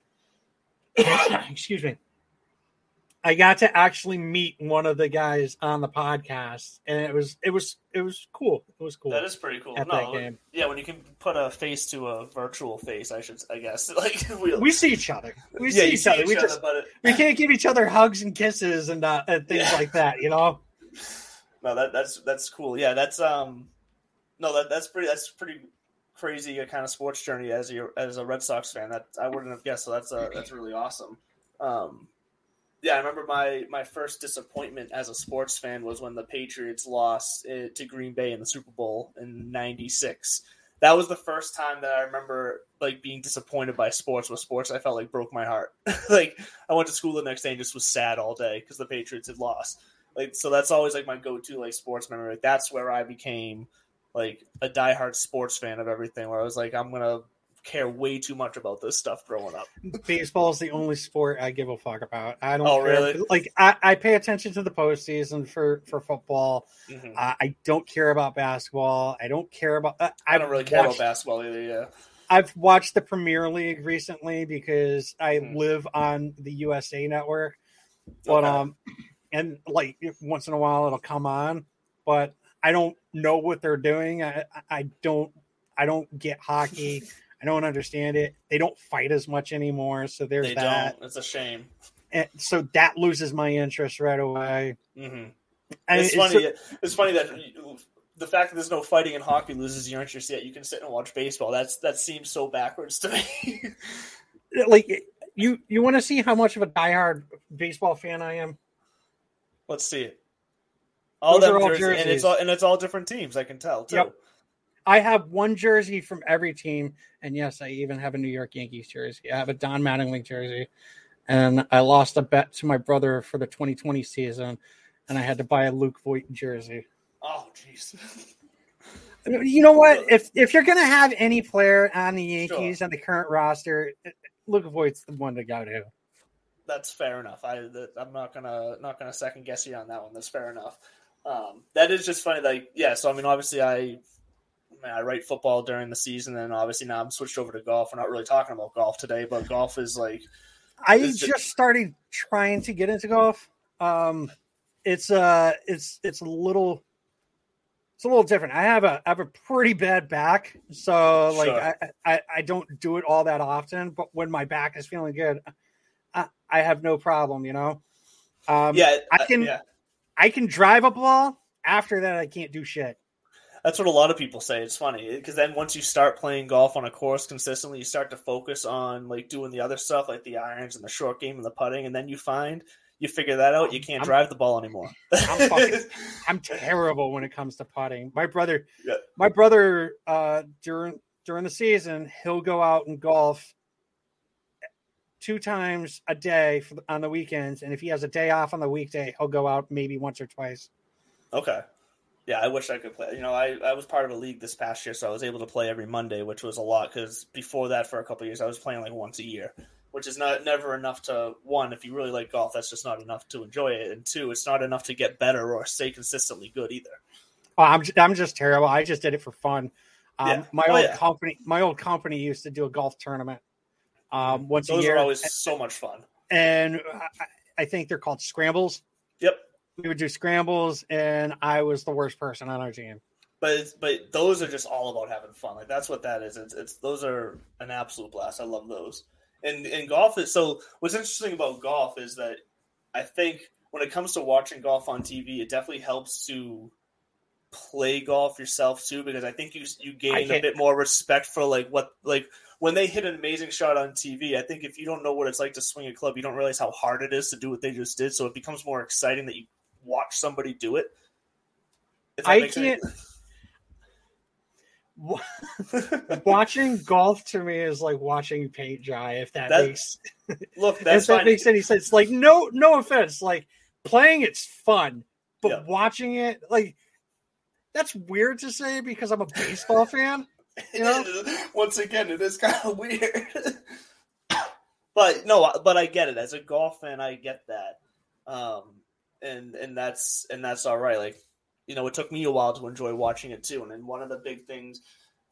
Excuse me. I got to actually meet one of the guys on the podcast, and it was it was it was cool. It was cool. That is pretty cool. At no, that game. yeah, when you can put a face to a virtual face, I should, I guess. Like we, We see each other. We yeah, see each see other. each we other, just but it, we can't give each other hugs and kisses and, uh, and things Yeah. like that. You know. no, that that's that's cool. Yeah, that's um, no, that that's pretty that's pretty crazy a kind of sports journey as you as a Red Sox fan. That I wouldn't have guessed. So that's uh that's really awesome. Um, yeah, I remember my my first disappointment as a sports fan was when the Patriots lost uh, to Green Bay in the Super Bowl in '96. That was the first time that I remember like being disappointed by sports. With sports, I felt like broke my heart. like I went to school the next day and just was sad all day because the Patriots had lost. Like so, that's always like my go-to like sports memory. Like that's where I became like a diehard sports fan of everything. Where I was like, I'm gonna care way too much about this stuff growing up. Baseball is the only sport I give a fuck about. I don't. Oh, care. really? Like I, I pay attention to the postseason for for football. Mhm. Uh, I don't care about basketball. I don't care about. Uh, I don't really care watched- about basketball either. Yeah. I've watched the Premier League recently because I Mhm. live on the USA Network. But Okay. um, and like once in a while it'll come on, but I don't know what they're doing. I I don't I don't get hockey. I don't understand it. They don't fight as much anymore, so there's they that. don't. It's a shame. And so that loses my interest right away. hmm And It's, funny. it's funny that the fact that there's no fighting in hockey loses your interest. Yet you can sit and watch baseball. That's that seems so backwards to me. like you you want to see how much of a diehard baseball fan I am? Let's see it. All Those all jerseys, and it's all and it's all different teams. I can tell too. Yep. I have one jersey from every team, and yes, I even have a New York Yankees jersey. I have a Don Mattingly jersey, and I lost a bet to my brother for the 2020 season, and I had to buy a Luke Voit jersey. Oh jeez. You know what? If if you're gonna have any player on the Yankees on the current roster, Luke Voit's the one to go to. That's fair enough. I I'm not gonna not gonna second guess you on that one. That's fair enough. Um, that is just funny. Like yeah. So I mean, obviously I. I, mean, I write football during the season, and obviously now I'm switched over to golf. We're not really talking about golf today, but golf is like I just just- started trying to get into golf. Um, it's uh, it's it's a little, it's a little different. I have a I have a pretty bad back, so like Sure. I, I I don't do it all that often. But when my back is feeling good, I, I have no problem. You know, um, yeah. I can yeah. I can drive a ball. After that, I can't do shit. That's what a lot of people say. It's funny because then once you start playing golf on a course consistently, you start to focus on like doing the other stuff, like the irons and the short game and the putting, and then you find you figure that out. You can't I'm- drive the ball anymore. I'm fucking, I'm terrible when it comes to putting. My brother, Yeah. my brother, uh, during during the season, he'll go out and golf two times a day for, on the weekends, and if he has a day off on the weekday, he'll go out maybe once or twice. Okay. Yeah, I wish I could play. You know, I, I was part of a league this past year, so I was able to play every Monday, which was a lot because before that, for a couple of years, I was playing like once a year, which is not never enough to one. If you really like golf, that's just not enough to enjoy it, and two, it's not enough to get better or stay consistently good either. Oh, I'm I'm just terrible. I just did it for fun. Um, Yeah. My Oh, old yeah. company, my old company used to do a golf tournament um, once a Those year, are always so much fun. and I, I think they're called scrambles. Yep. We would do scrambles, and I was the worst person on our team. But it's, but those are just all about having fun. Like that's what that is. It's, it's those are an absolute blast. I love those. And and golf is so. What's interesting about golf is that I think when it comes to watching golf on TV, it definitely helps to play golf yourself too because I think you you gain a bit more respect for like what like when they hit an amazing shot on TV. I think if you don't know what it's like to swing a club, you don't realize how hard it is to do what they just did. So it becomes more exciting that you watch somebody do it. If I can't. watching golf to me is like watching paint dry. If that, That- makes Look, that's if that fine. makes any sense. Like no, no offense. Like playing it's fun, but Yeah. watching it like that's weird to say because I'm a baseball fan. You know, Once again, it is kind of weird. but no, but I get it. As a golf fan, I get that, um, and and that's and that's all right. Like, you know, it took me a while to enjoy watching it too. And then one of the big things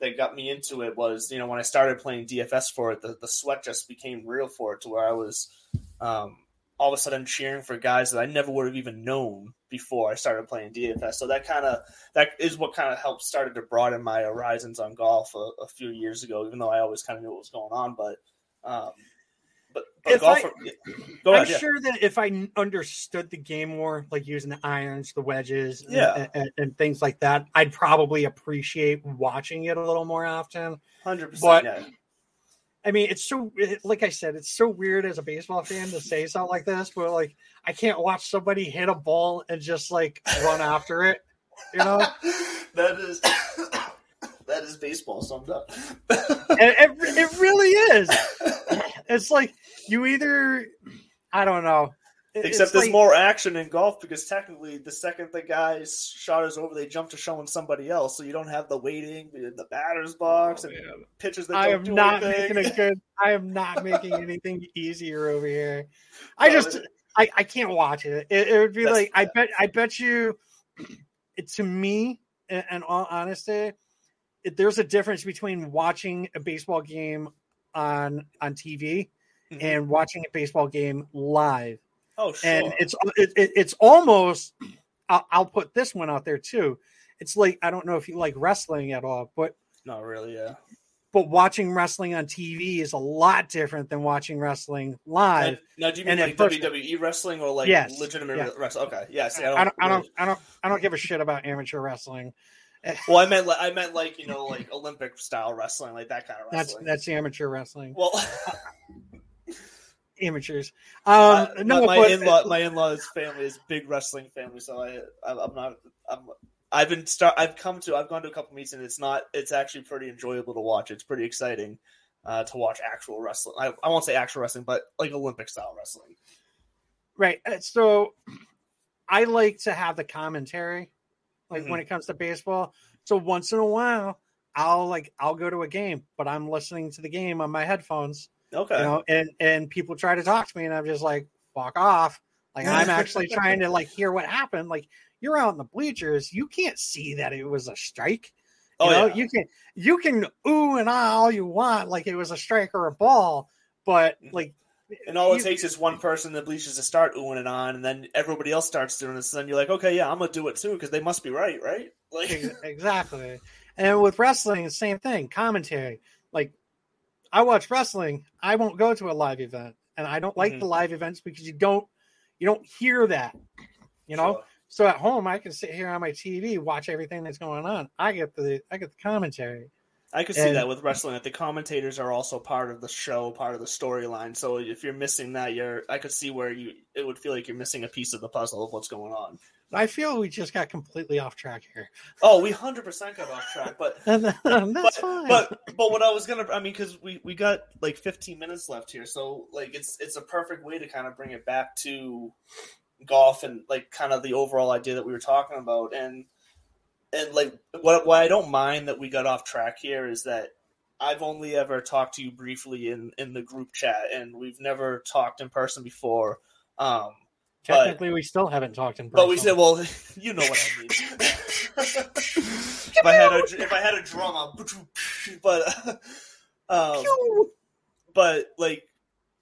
that got me into it was, you know, when I started playing DFS for it, the, the sweat just became real for it to where I was um, all of a sudden cheering for guys that I never would have even known before I started playing DFS. So that kind of that is what kind of helped started to broaden my horizons on golf a, a, few years ago. Even though I always kind of knew what was going on, but um, but, but golf. I, I'm ahead, sure that if I understood the game more, like using the irons, the wedges, yeah, and, and, and things like that, I'd probably appreciate watching it a little more often. Hundred percent. Yeah I mean, it's so like I said, it's so weird as a baseball fan to say something like this, but like I can't watch somebody hit a ball and just like run after it. You know, that is that is baseball summed up. it, it really is. It's like you either I don't know Except there's like, more action in golf because technically, the second the guy's shot is over, they jump to showing somebody else. So you don't have the waiting in the batter's box oh, and man. pitches that I am not anything. making a good. I am not making anything easier over here. I just, I, I can't watch it. It, it would be like I bet, I bet you. It, to me, and in all honesty, there's a difference between watching a baseball game on on TV mm-hmm. and watching a baseball game live Oh, sure. And it's it, it's almost. I'll, I'll, put this one out there too. It's like I don't know if you like wrestling at all, but not really. Yeah. But watching wrestling on TV is a lot different than watching wrestling live. Now, now do you mean like WWE wrestling or like yes, legitimate wrestling? Okay, yes. Yeah, I, don't, I, don't, I don't, I don't, I don't give a shit about amateur wrestling. Well, I meant, I meant like you know, like Olympic style wrestling, like that kind of wrestling. That's that's amateur wrestling. Well, amateurs. Um, uh, no, my, in-law, my in-laws family is big wrestling family, so I, I'm not. I'm, I've been start. I've come to. I've gone to a couple meets, and it's not. It's actually pretty enjoyable to watch. It's pretty exciting uh, to watch actual wrestling. I, I won't say actual wrestling, but like Olympic style wrestling. Right. Uh, so, I like to have the commentary, like mm-hmm. when it comes to baseball. So once in a while, I'll like I'll go to a game, but I'm listening to the game on my headphones Okay. You know, and and people try to talk to me, and I'm just like, fuck off. Like I'm actually trying to like hear what happened. Like you're out in the bleachers, you can't see that it was a strike. You oh, know, yeah. you can you can ooh and ah all you want, like it was a strike or a ball, but mm-hmm. like and all it you, takes is one person in the bleachers to start oohing it on, and then everybody else starts doing this. And then you're like, okay, yeah, I'm gonna do it too because they must be right, right? Like exactly. And with wrestling, the same thing. Commentary, like I watch wrestling. I won't go to a live event, and I don't like mm-hmm. the live events because you don't you don't hear that. You know. Sure. So at home, I can sit here on my TV, watch everything that's going on. I get the I get the commentary. I could see and, that with wrestling that the commentators are also part of the show, part of the storyline. So if you're missing that, you're I could see where you it would feel like you're missing a piece of the puzzle of what's going on. I feel we just got completely off track here. Oh, we hundred percent got off track, but that's but, fine. But but what I was gonna, I mean, because we we got like fifteen minutes left here, so like it's it's a perfect way to kind of bring it back to golf and like kind of the overall idea that we were talking about, and and like what why I don't mind that we got off track here is that I've only ever talked to you briefly in in the group chat, and we've never talked in person before. Um, Technically, but, we still haven't talked in person. But we said, well, you know what I mean. if I had a if I had a drama, but um, but like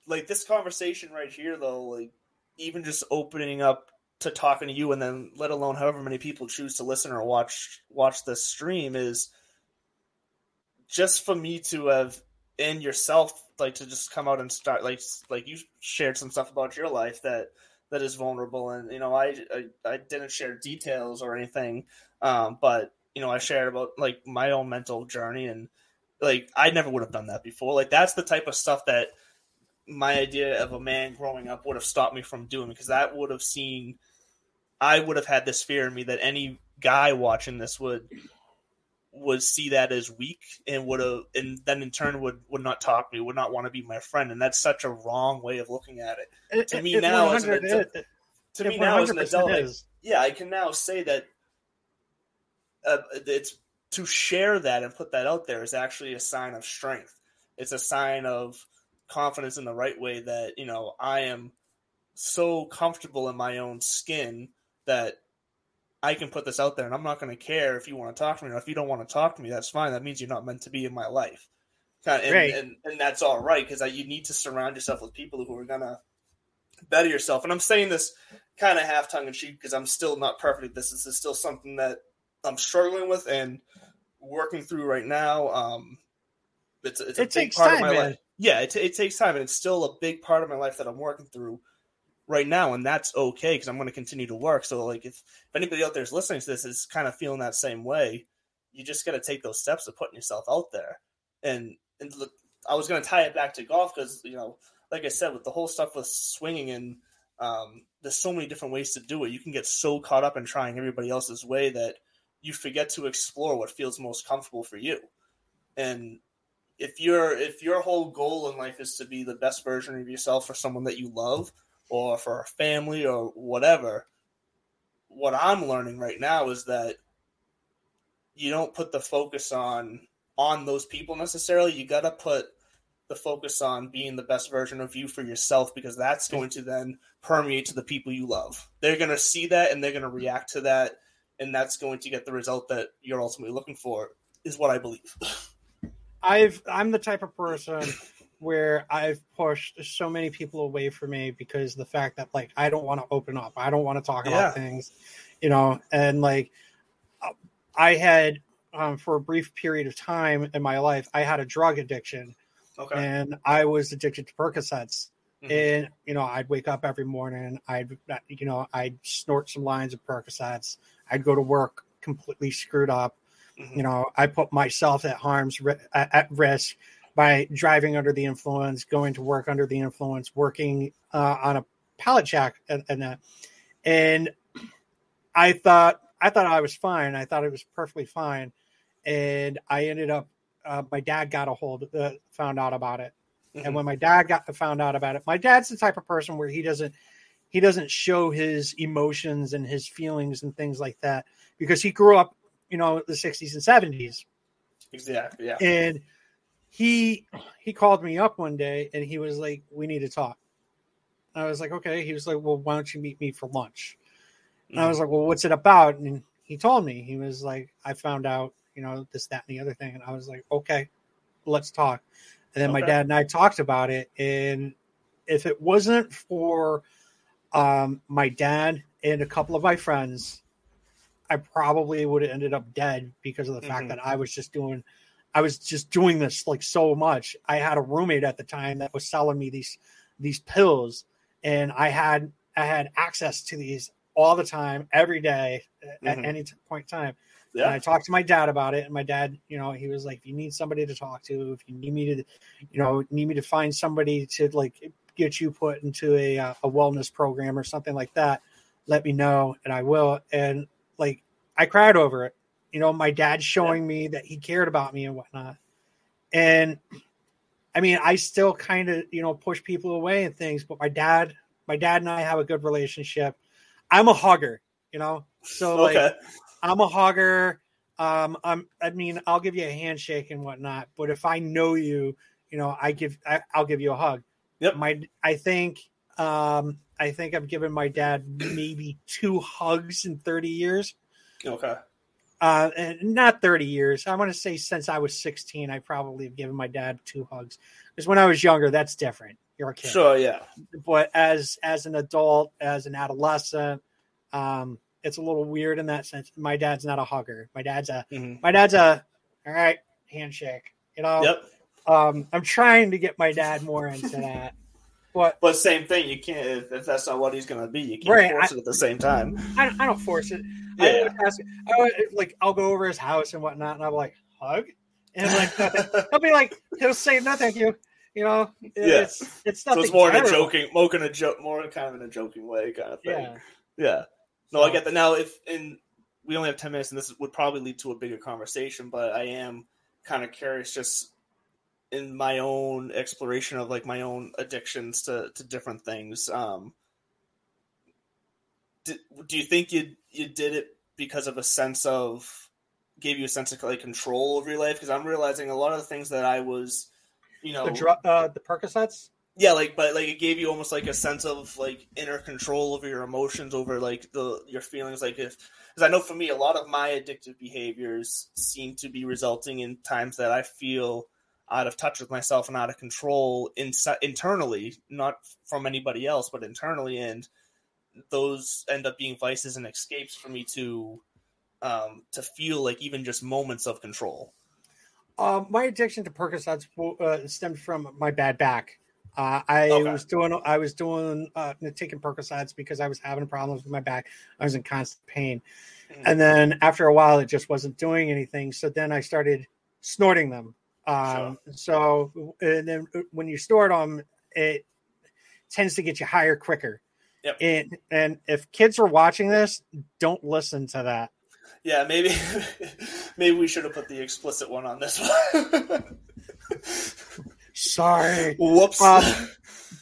like this conversation right here though, like even just opening up to talking to you, and then let alone however many people choose to listen or watch watch this stream is just for me to have in yourself like to just come out and start like like you shared some stuff about your life that that is vulnerable. And you know, I I, I didn't share details or anything, um, but you know, I shared about like my own mental journey and like I never would have done that before. Like that's the type of stuff that my idea of a man growing up would have stopped me from doing because that would have seen I would have had this fear in me that any guy watching this would would see that as weak and would have and then in turn would would not talk to me would not want to be my friend. And that's such a wrong way of looking at it, it to me now as an adult, to me now as an adult yeah i can now say that uh, it's to share that and put that out there is actually a sign of strength. It's a sign of confidence in the right way that you know i am so comfortable in my own skin that I can put this out there and I'm not going to care if you want to talk to me or if you don't want to talk to me. That's fine. That means you're not meant to be in my life. And, right. and, and that's all right because you need to surround yourself with people who are going to better yourself. And I'm saying this kind of half tongue in cheek because I'm still not perfect at this. This is still something that I'm struggling with and working through right now. Um, it's, it's a It big takes part time, of my man. life. Yeah, it, it takes time, and it's still a big part of my life that I'm working through right now, and that's okay because I'm going to continue to work. So, like, if, if anybody out there is listening to this is kind of feeling that same way, you just got to take those steps of putting yourself out there. And and look, I was going to tie it back to golf because you know, like I said, with the whole stuff with swinging and um, there's so many different ways to do it. You can get so caught up in trying everybody else's way that you forget to explore what feels most comfortable for you. And if your if your whole goal in life is to be the best version of yourself for someone that you love or for a family or whatever, what I'm learning right now is that you don't put the focus on on those people necessarily. You got to put the focus on being the best version of you for yourself because that's going to then permeate to the people you love. They're going to see that and they're going to react to that and that's going to get the result that you're ultimately looking for is what I believe. I've I'm the type of person where I've pushed so many people away from me because the fact that like I don't want to open up, I don't want to talk Yeah. about things, you know, and like I had um, for a brief period of time in my life, I had a drug addiction, Okay. and I was addicted to Percocets. Mhm. And you know, I'd wake up every morning. I'd you know, I'd snort some lines of Percocets. I'd go to work completely screwed up Mhm. you know i put myself at harm's at at risk by driving under the influence going to work under the influence working uh, on a pallet jack and, and that and i thought i thought i was fine i thought it was perfectly fine and i ended up uh, my dad got a hold uh, found out about it Mhm. and when my dad got found out about it my dad's the type of person where he doesn't he doesn't show his emotions and his feelings and things like that because he grew up you know the 60s and 70s Exactly. Yeah. and he he called me up one day and he was like we need to talk. I was like okay. He was like well why don't you meet me for lunch? And i was like well what's it about? And he told me. He was like i found out you know this that and the other thing. And i was like okay let's talk. And then my dad and i talked about it. And if it wasn't for um my dad and a couple of my friends i probably would have ended up dead because of the fact Mhm. that i was just doing i was just doing this like so much i had a roommate at the time that was selling me these these pills and i had i had access to these all the time every day at Mhm. any t- point in time and Yeah. I talked to my dad about it, and my dad, you know, he was like, "If you need somebody to talk to, if you need me to, you know, need me to find somebody to like get you put into a uh, a wellness program or something like that, let me know, and I will." And like, I cried over it. You know, my dad showing me that he cared about me and whatnot. And I mean, I still kind of, you know, push people away and things, but my dad, my dad and I have a good relationship. I'm a hugger, you know, so like. I'm a hugger. Um, I'm, I mean, I'll give you a handshake and whatnot, but if I know you, you know, I give, I, I'll give you a hug. Yep. My, I think, um, I think I've given my dad maybe two hugs in 30 years. Okay. Uh, not 30 years. I want to say since I was 16, I probably have given my dad two hugs. Because when I was younger, that's different. You're a kid Sure. Yeah. but as as an adult, as an adolescent, um, it's a little weird in that sense. My dad's not a hugger. My dad's a Mhm. my dad's a all right handshake. You know, Yep. um, I'm trying to get my dad more into that, but But same thing. You can't if, if that's not what he's going to be. You can't Right, force I- it at the same time. I, I don't force it. I Yeah. always ask, I would, like I'll go over his house and whatnot, and I'm like hug, and like he'll be like he'll say no thank you. You know, Yeah. it's it's So nothing. it's more in a joking, more in a joke, more kind of in a joking way, kind of thing. Yeah. Yeah. No, I get that. Now, if in we only have ten minutes, and this would probably lead to a bigger conversation, but I am kind of curious, just in my own exploration of like my own addictions to to different things. Um, do, do you think you you did it because of a sense of gave you a sense of like control over your life? Because I'm realizing a lot of the things that I was, you know, The dr- uh, the Percocets. yeah, like, but like it gave you almost like a sense of like inner control over your emotions, over like the your feelings. Like if, because I know for me, a lot of my addictive behaviors seem to be resulting in times that I feel out of touch with myself and out of control in, internally, not from anybody else, but internally. And those end up being vices and escapes for me to um, to feel like even just moments of control. Uh, my addiction to Percocets uh, stemmed from my bad back. Uh, I okay. was doing I was doing uh, taking Percocets because I was having problems with my back. I was in constant pain, mm-hmm. and then after a while, it just wasn't doing anything. So then I started snorting them. Um, sure. So and then uh, when you snort them, it tends to get you higher quicker. Yep. And and if kids are watching this, don't listen to that. Yeah, maybe maybe we should have put the explicit one on this one. Sorry. Whoops. Um,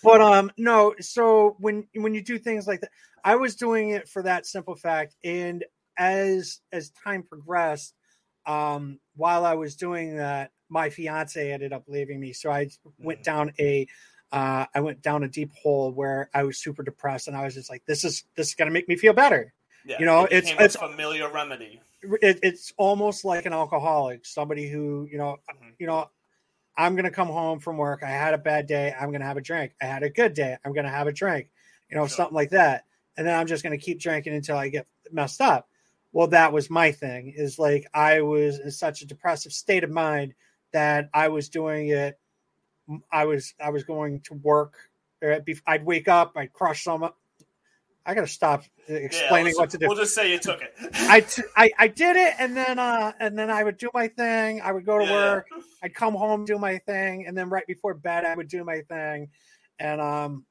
but um no, so when when you do things like that, I was doing it for that simple fact and as as time progressed, um while I was doing that, my fiance ended up leaving me. So I went mm. down a uh, I went down a deep hole where I was super depressed, and I was just like, "This is this is gonna make me feel better." Yeah, you know, it it's it's a familiar remedy. It, it's almost like an alcoholic, somebody who you know, mm-hmm. you know, I'm gonna come home from work. I had a bad day. I'm gonna have a drink. I had a good day. I'm gonna have a drink. You know, sure. something like that. And then I'm just gonna keep drinking until I get messed up. Well, that was my thing. Is like I was in such a depressive state of mind that I was doing it I was I was going to work. I'd wake up, I'd crush some. I got to stop explaining yeah, what to do. We'll just say you took it. I, t- I I did it, and then uh, and then I would do my thing. I would go to yeah. work. I'd come home, do my thing, and then right before bed, I would do my thing. And um,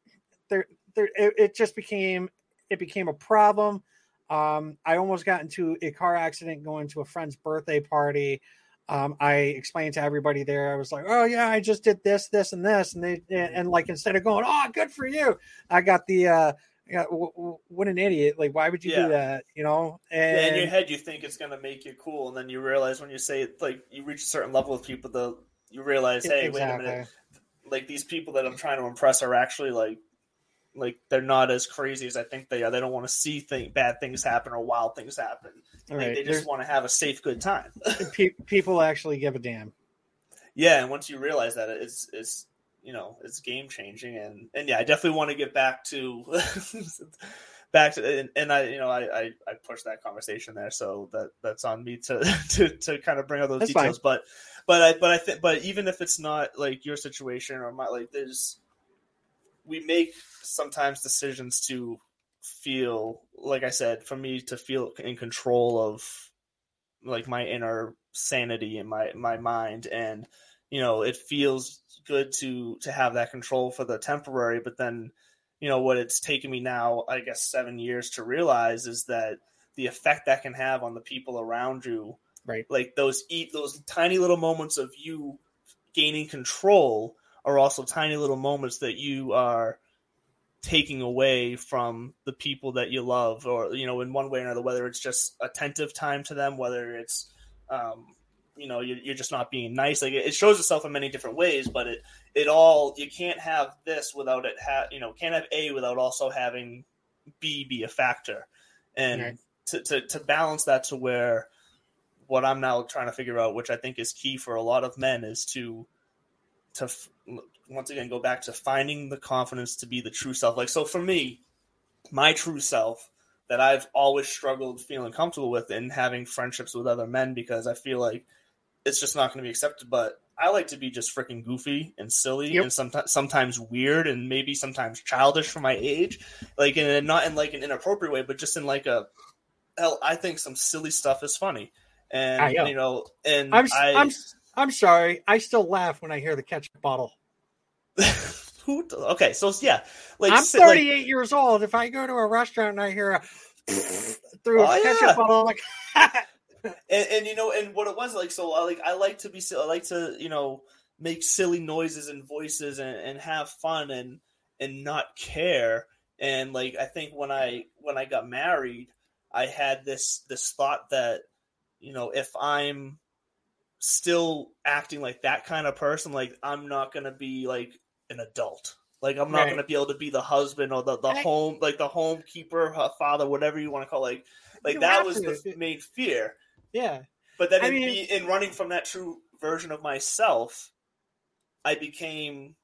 there there it, it just became it became a problem. Um, I almost got into a car accident going to a friend's birthday party um, I explained to everybody there. I was like, "Oh yeah, I just did this, this, and this," and they and, and like instead of going, "Oh, good for you," I got the uh, got, w- w- what an idiot! Like, why would you yeah. do that? You know? And yeah, in your head, you think it's gonna make you cool, and then you realize when you say it, like you reach a certain level of people, the you realize, hey, exactly. wait a minute, like these people that I'm trying to impress are actually like like they're not as crazy as I think they are. They don't want to see thing, bad things happen or wild things happen. Right. They just want to have a safe, good time. pe- people actually give a damn. Yeah, and once you realize that, it's it's you know it's game changing, and and yeah, I definitely want to get back to back to and, and, I you know I, I I pushed that conversation there, so that that's on me to to to kind of bring out those that's details. Fine. But but I but I think but even if it's not like your situation or my like there's we make sometimes decisions to feel like I said, for me to feel in control of like my inner sanity and my my mind. And you know it feels good to to have that control for the temporary but then you know what it's taken me now i guess 7 years to realize is that the effect that can have on the people around you right. like those eat those tiny little moments of you gaining control are also tiny little moments that you are taking away from the people that you love or you know in one way or another whether it's just attentive time to them whether it's um, you know you're, you're, just not being nice like it shows itself in many different ways but it it all you can't have this without it have you know can't have a without also having b be a factor and right. to, to to balance that to where what i'm now trying to figure out which i think is key for a lot of men is to to once again go back to finding the confidence to be the true self. Like so for me, my true self that I've always struggled feeling comfortable with in having friendships with other men because I feel like it's just not going to be accepted. But I like to be just freaking goofy and silly yep. and sometimes sometimes weird and maybe sometimes childish for my age, like in a, not in like an inappropriate way, but just in like a hell. I think some silly stuff is funny, and you know, and I'm I, I'm I'm sorry, I still laugh when I hear the ketchup bottle. Who? Okay, so yeah, like I'm 38 like, years old. If I go to a restaurant and I hear a through a oh, ketchup yeah. bottle, I'm like. and, and, you know, and what it was like, so I like I like to be, I like to you know make silly noises and voices and, and have fun and and not care. And like I think when I when I got married, I had this this thought that you know if I'm still acting like that kind of person, like I'm not gonna be like an adult. Like I'm not right. gonna be able to be the husband or the, the home like the home keeper, father, whatever you want to call it. like like that was to. the main fear. Yeah. But then in, mean, in running from that true version of myself, I became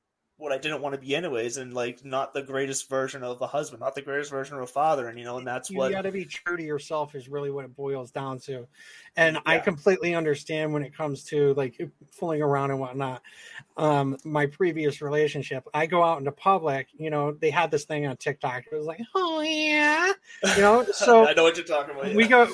what I didn't want to be anyways, and like not the greatest version of a husband, not the greatest version of a father, and you know, and that's you what you got to be true to yourself is really what it boils down to. And i completely understand when it comes to like fooling around and whatnot. Um my previous relationship i go out into public you know they had this thing on tiktok. It was like oh yeah. You know so I know what you're talking about. we go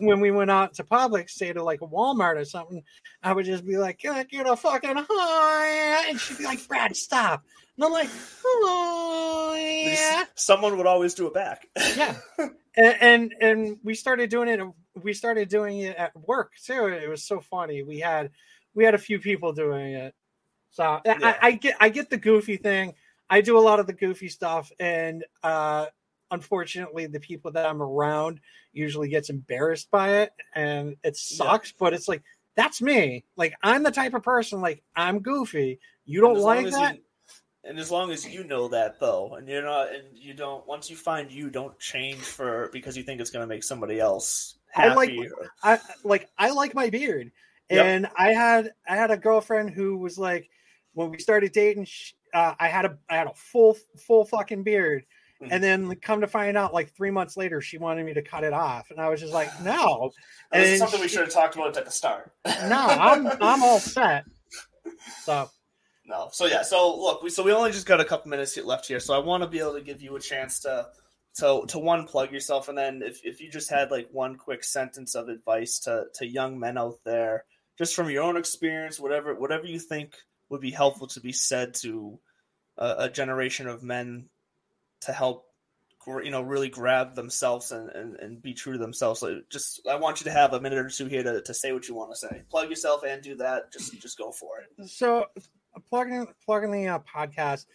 when we went out to public say to like a walmart or something i would just be like can i get a fucking yeah and she'd be like brad stop and i'm like oh yeah. Someone would always do it back. yeah. And, and and we started doing it we started doing it at work too. It was so funny. We had we had a few people doing it. So I, I, I get i get the goofy thing. I do a lot of the goofy stuff and uh unfortunately the people that i'm around usually gets embarrassed by it and it sucks but it's like that's me. Like i'm the type of person like i'm goofy. You don't And as long like that you- and as long as you know that though, and you're not, and you don't, once you find you don't change for because you think it's going to make somebody else happy. I like or- I like I like my beard, Yep. and I had I had a girlfriend who was like, when we started dating, she, uh, I had a I had a full full fucking beard, Mhm. and then come to find out, like three months later, she wanted me to cut it off, and I was just like, no, this is and something we should have talked about at the start. no, I'm I'm all set. So No. So yeah. So look, we so we only just got a couple minutes left here. So I want to be able to give you a chance to to to one plug yourself, and then if if you just had like one quick sentence of advice to to young men out there, just from your own experience, whatever whatever you think would be helpful to be said to a, a generation of men to help you know really grab themselves and, and, and be true to themselves so just i want you to have a minute or two here to, to say what you want to say plug yourself and do that just just go for it so plugging plugging the uh, podcast.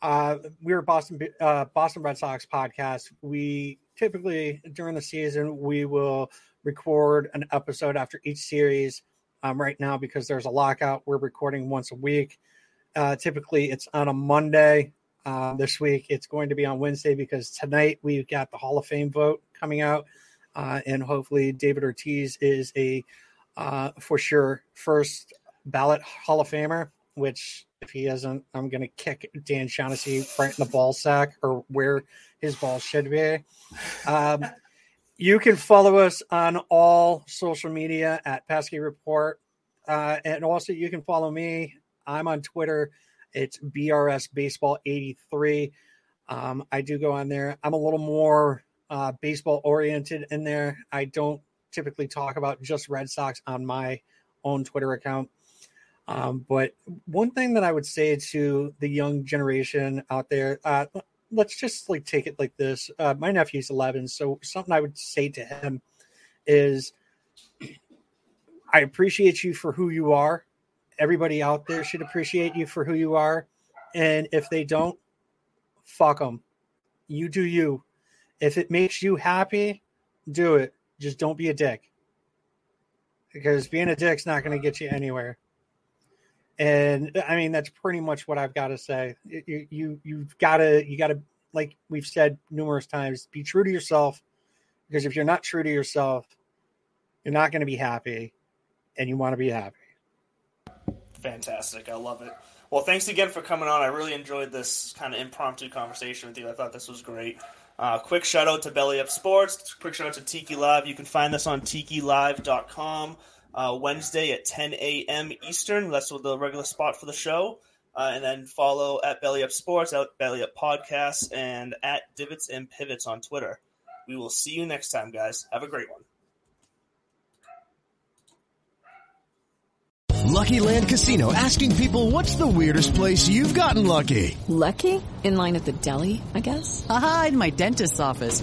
Uh we're boston uh boston red sox podcast. We typically during the season we will record an episode after each series. Um right now because there's a lockout we're recording once a week. Uh typically it's on a monday. Uh, this week it's going to be on wednesday because tonight we've got the hall of fame vote coming out. Uh, and hopefully david ortiz is a uh, for sure first ballot hall of famer which if he isn't, I'm going to kick Dan Shaughnessy right in the ball sack or where his ball should be. Um, you can follow us on all social media at Pesky Report. Uh, and also, you can follow me. I'm on Twitter. It's BRS Baseball 83. Um, I do go on there. I'm a little more uh, baseball oriented in there. I don't typically talk about just Red Sox on my own Twitter account. Um, but one thing that I would say to the young generation out there, uh, let's just like take it like this. Uh, my nephew's 11, so something I would say to him is, I appreciate you for who you are. Everybody out there should appreciate you for who you are, and if they don't, fuck them. You do you. If it makes you happy, do it. Just don't be a dick, because being a dick's not going to get you anywhere and i mean that's pretty much what i've got to say you, you you've got to you got to like we've said numerous times be true to yourself because if you're not true to yourself you're not going to be happy and you want to be happy Fantastic. I love it. Well, thanks again for coming on. I really enjoyed this kind of impromptu conversation with you. I thought this was great. Uh, quick shout out to Belly Up Sports. Quick shout out to Tiki Live. You can find this on tiki tikilive.com uh, Wednesday at 10 a.m. Eastern. That's the regular spot for the show. Uh, and then follow at Belly Up Sports, at Belly Up Podcasts, and at Divots and Pivots on Twitter. We will see you next time, guys. Have a great one. Lucky Land Casino asking people what's the weirdest place you've gotten lucky? Lucky? In line at the deli, I guess? Aha, in my dentist's office.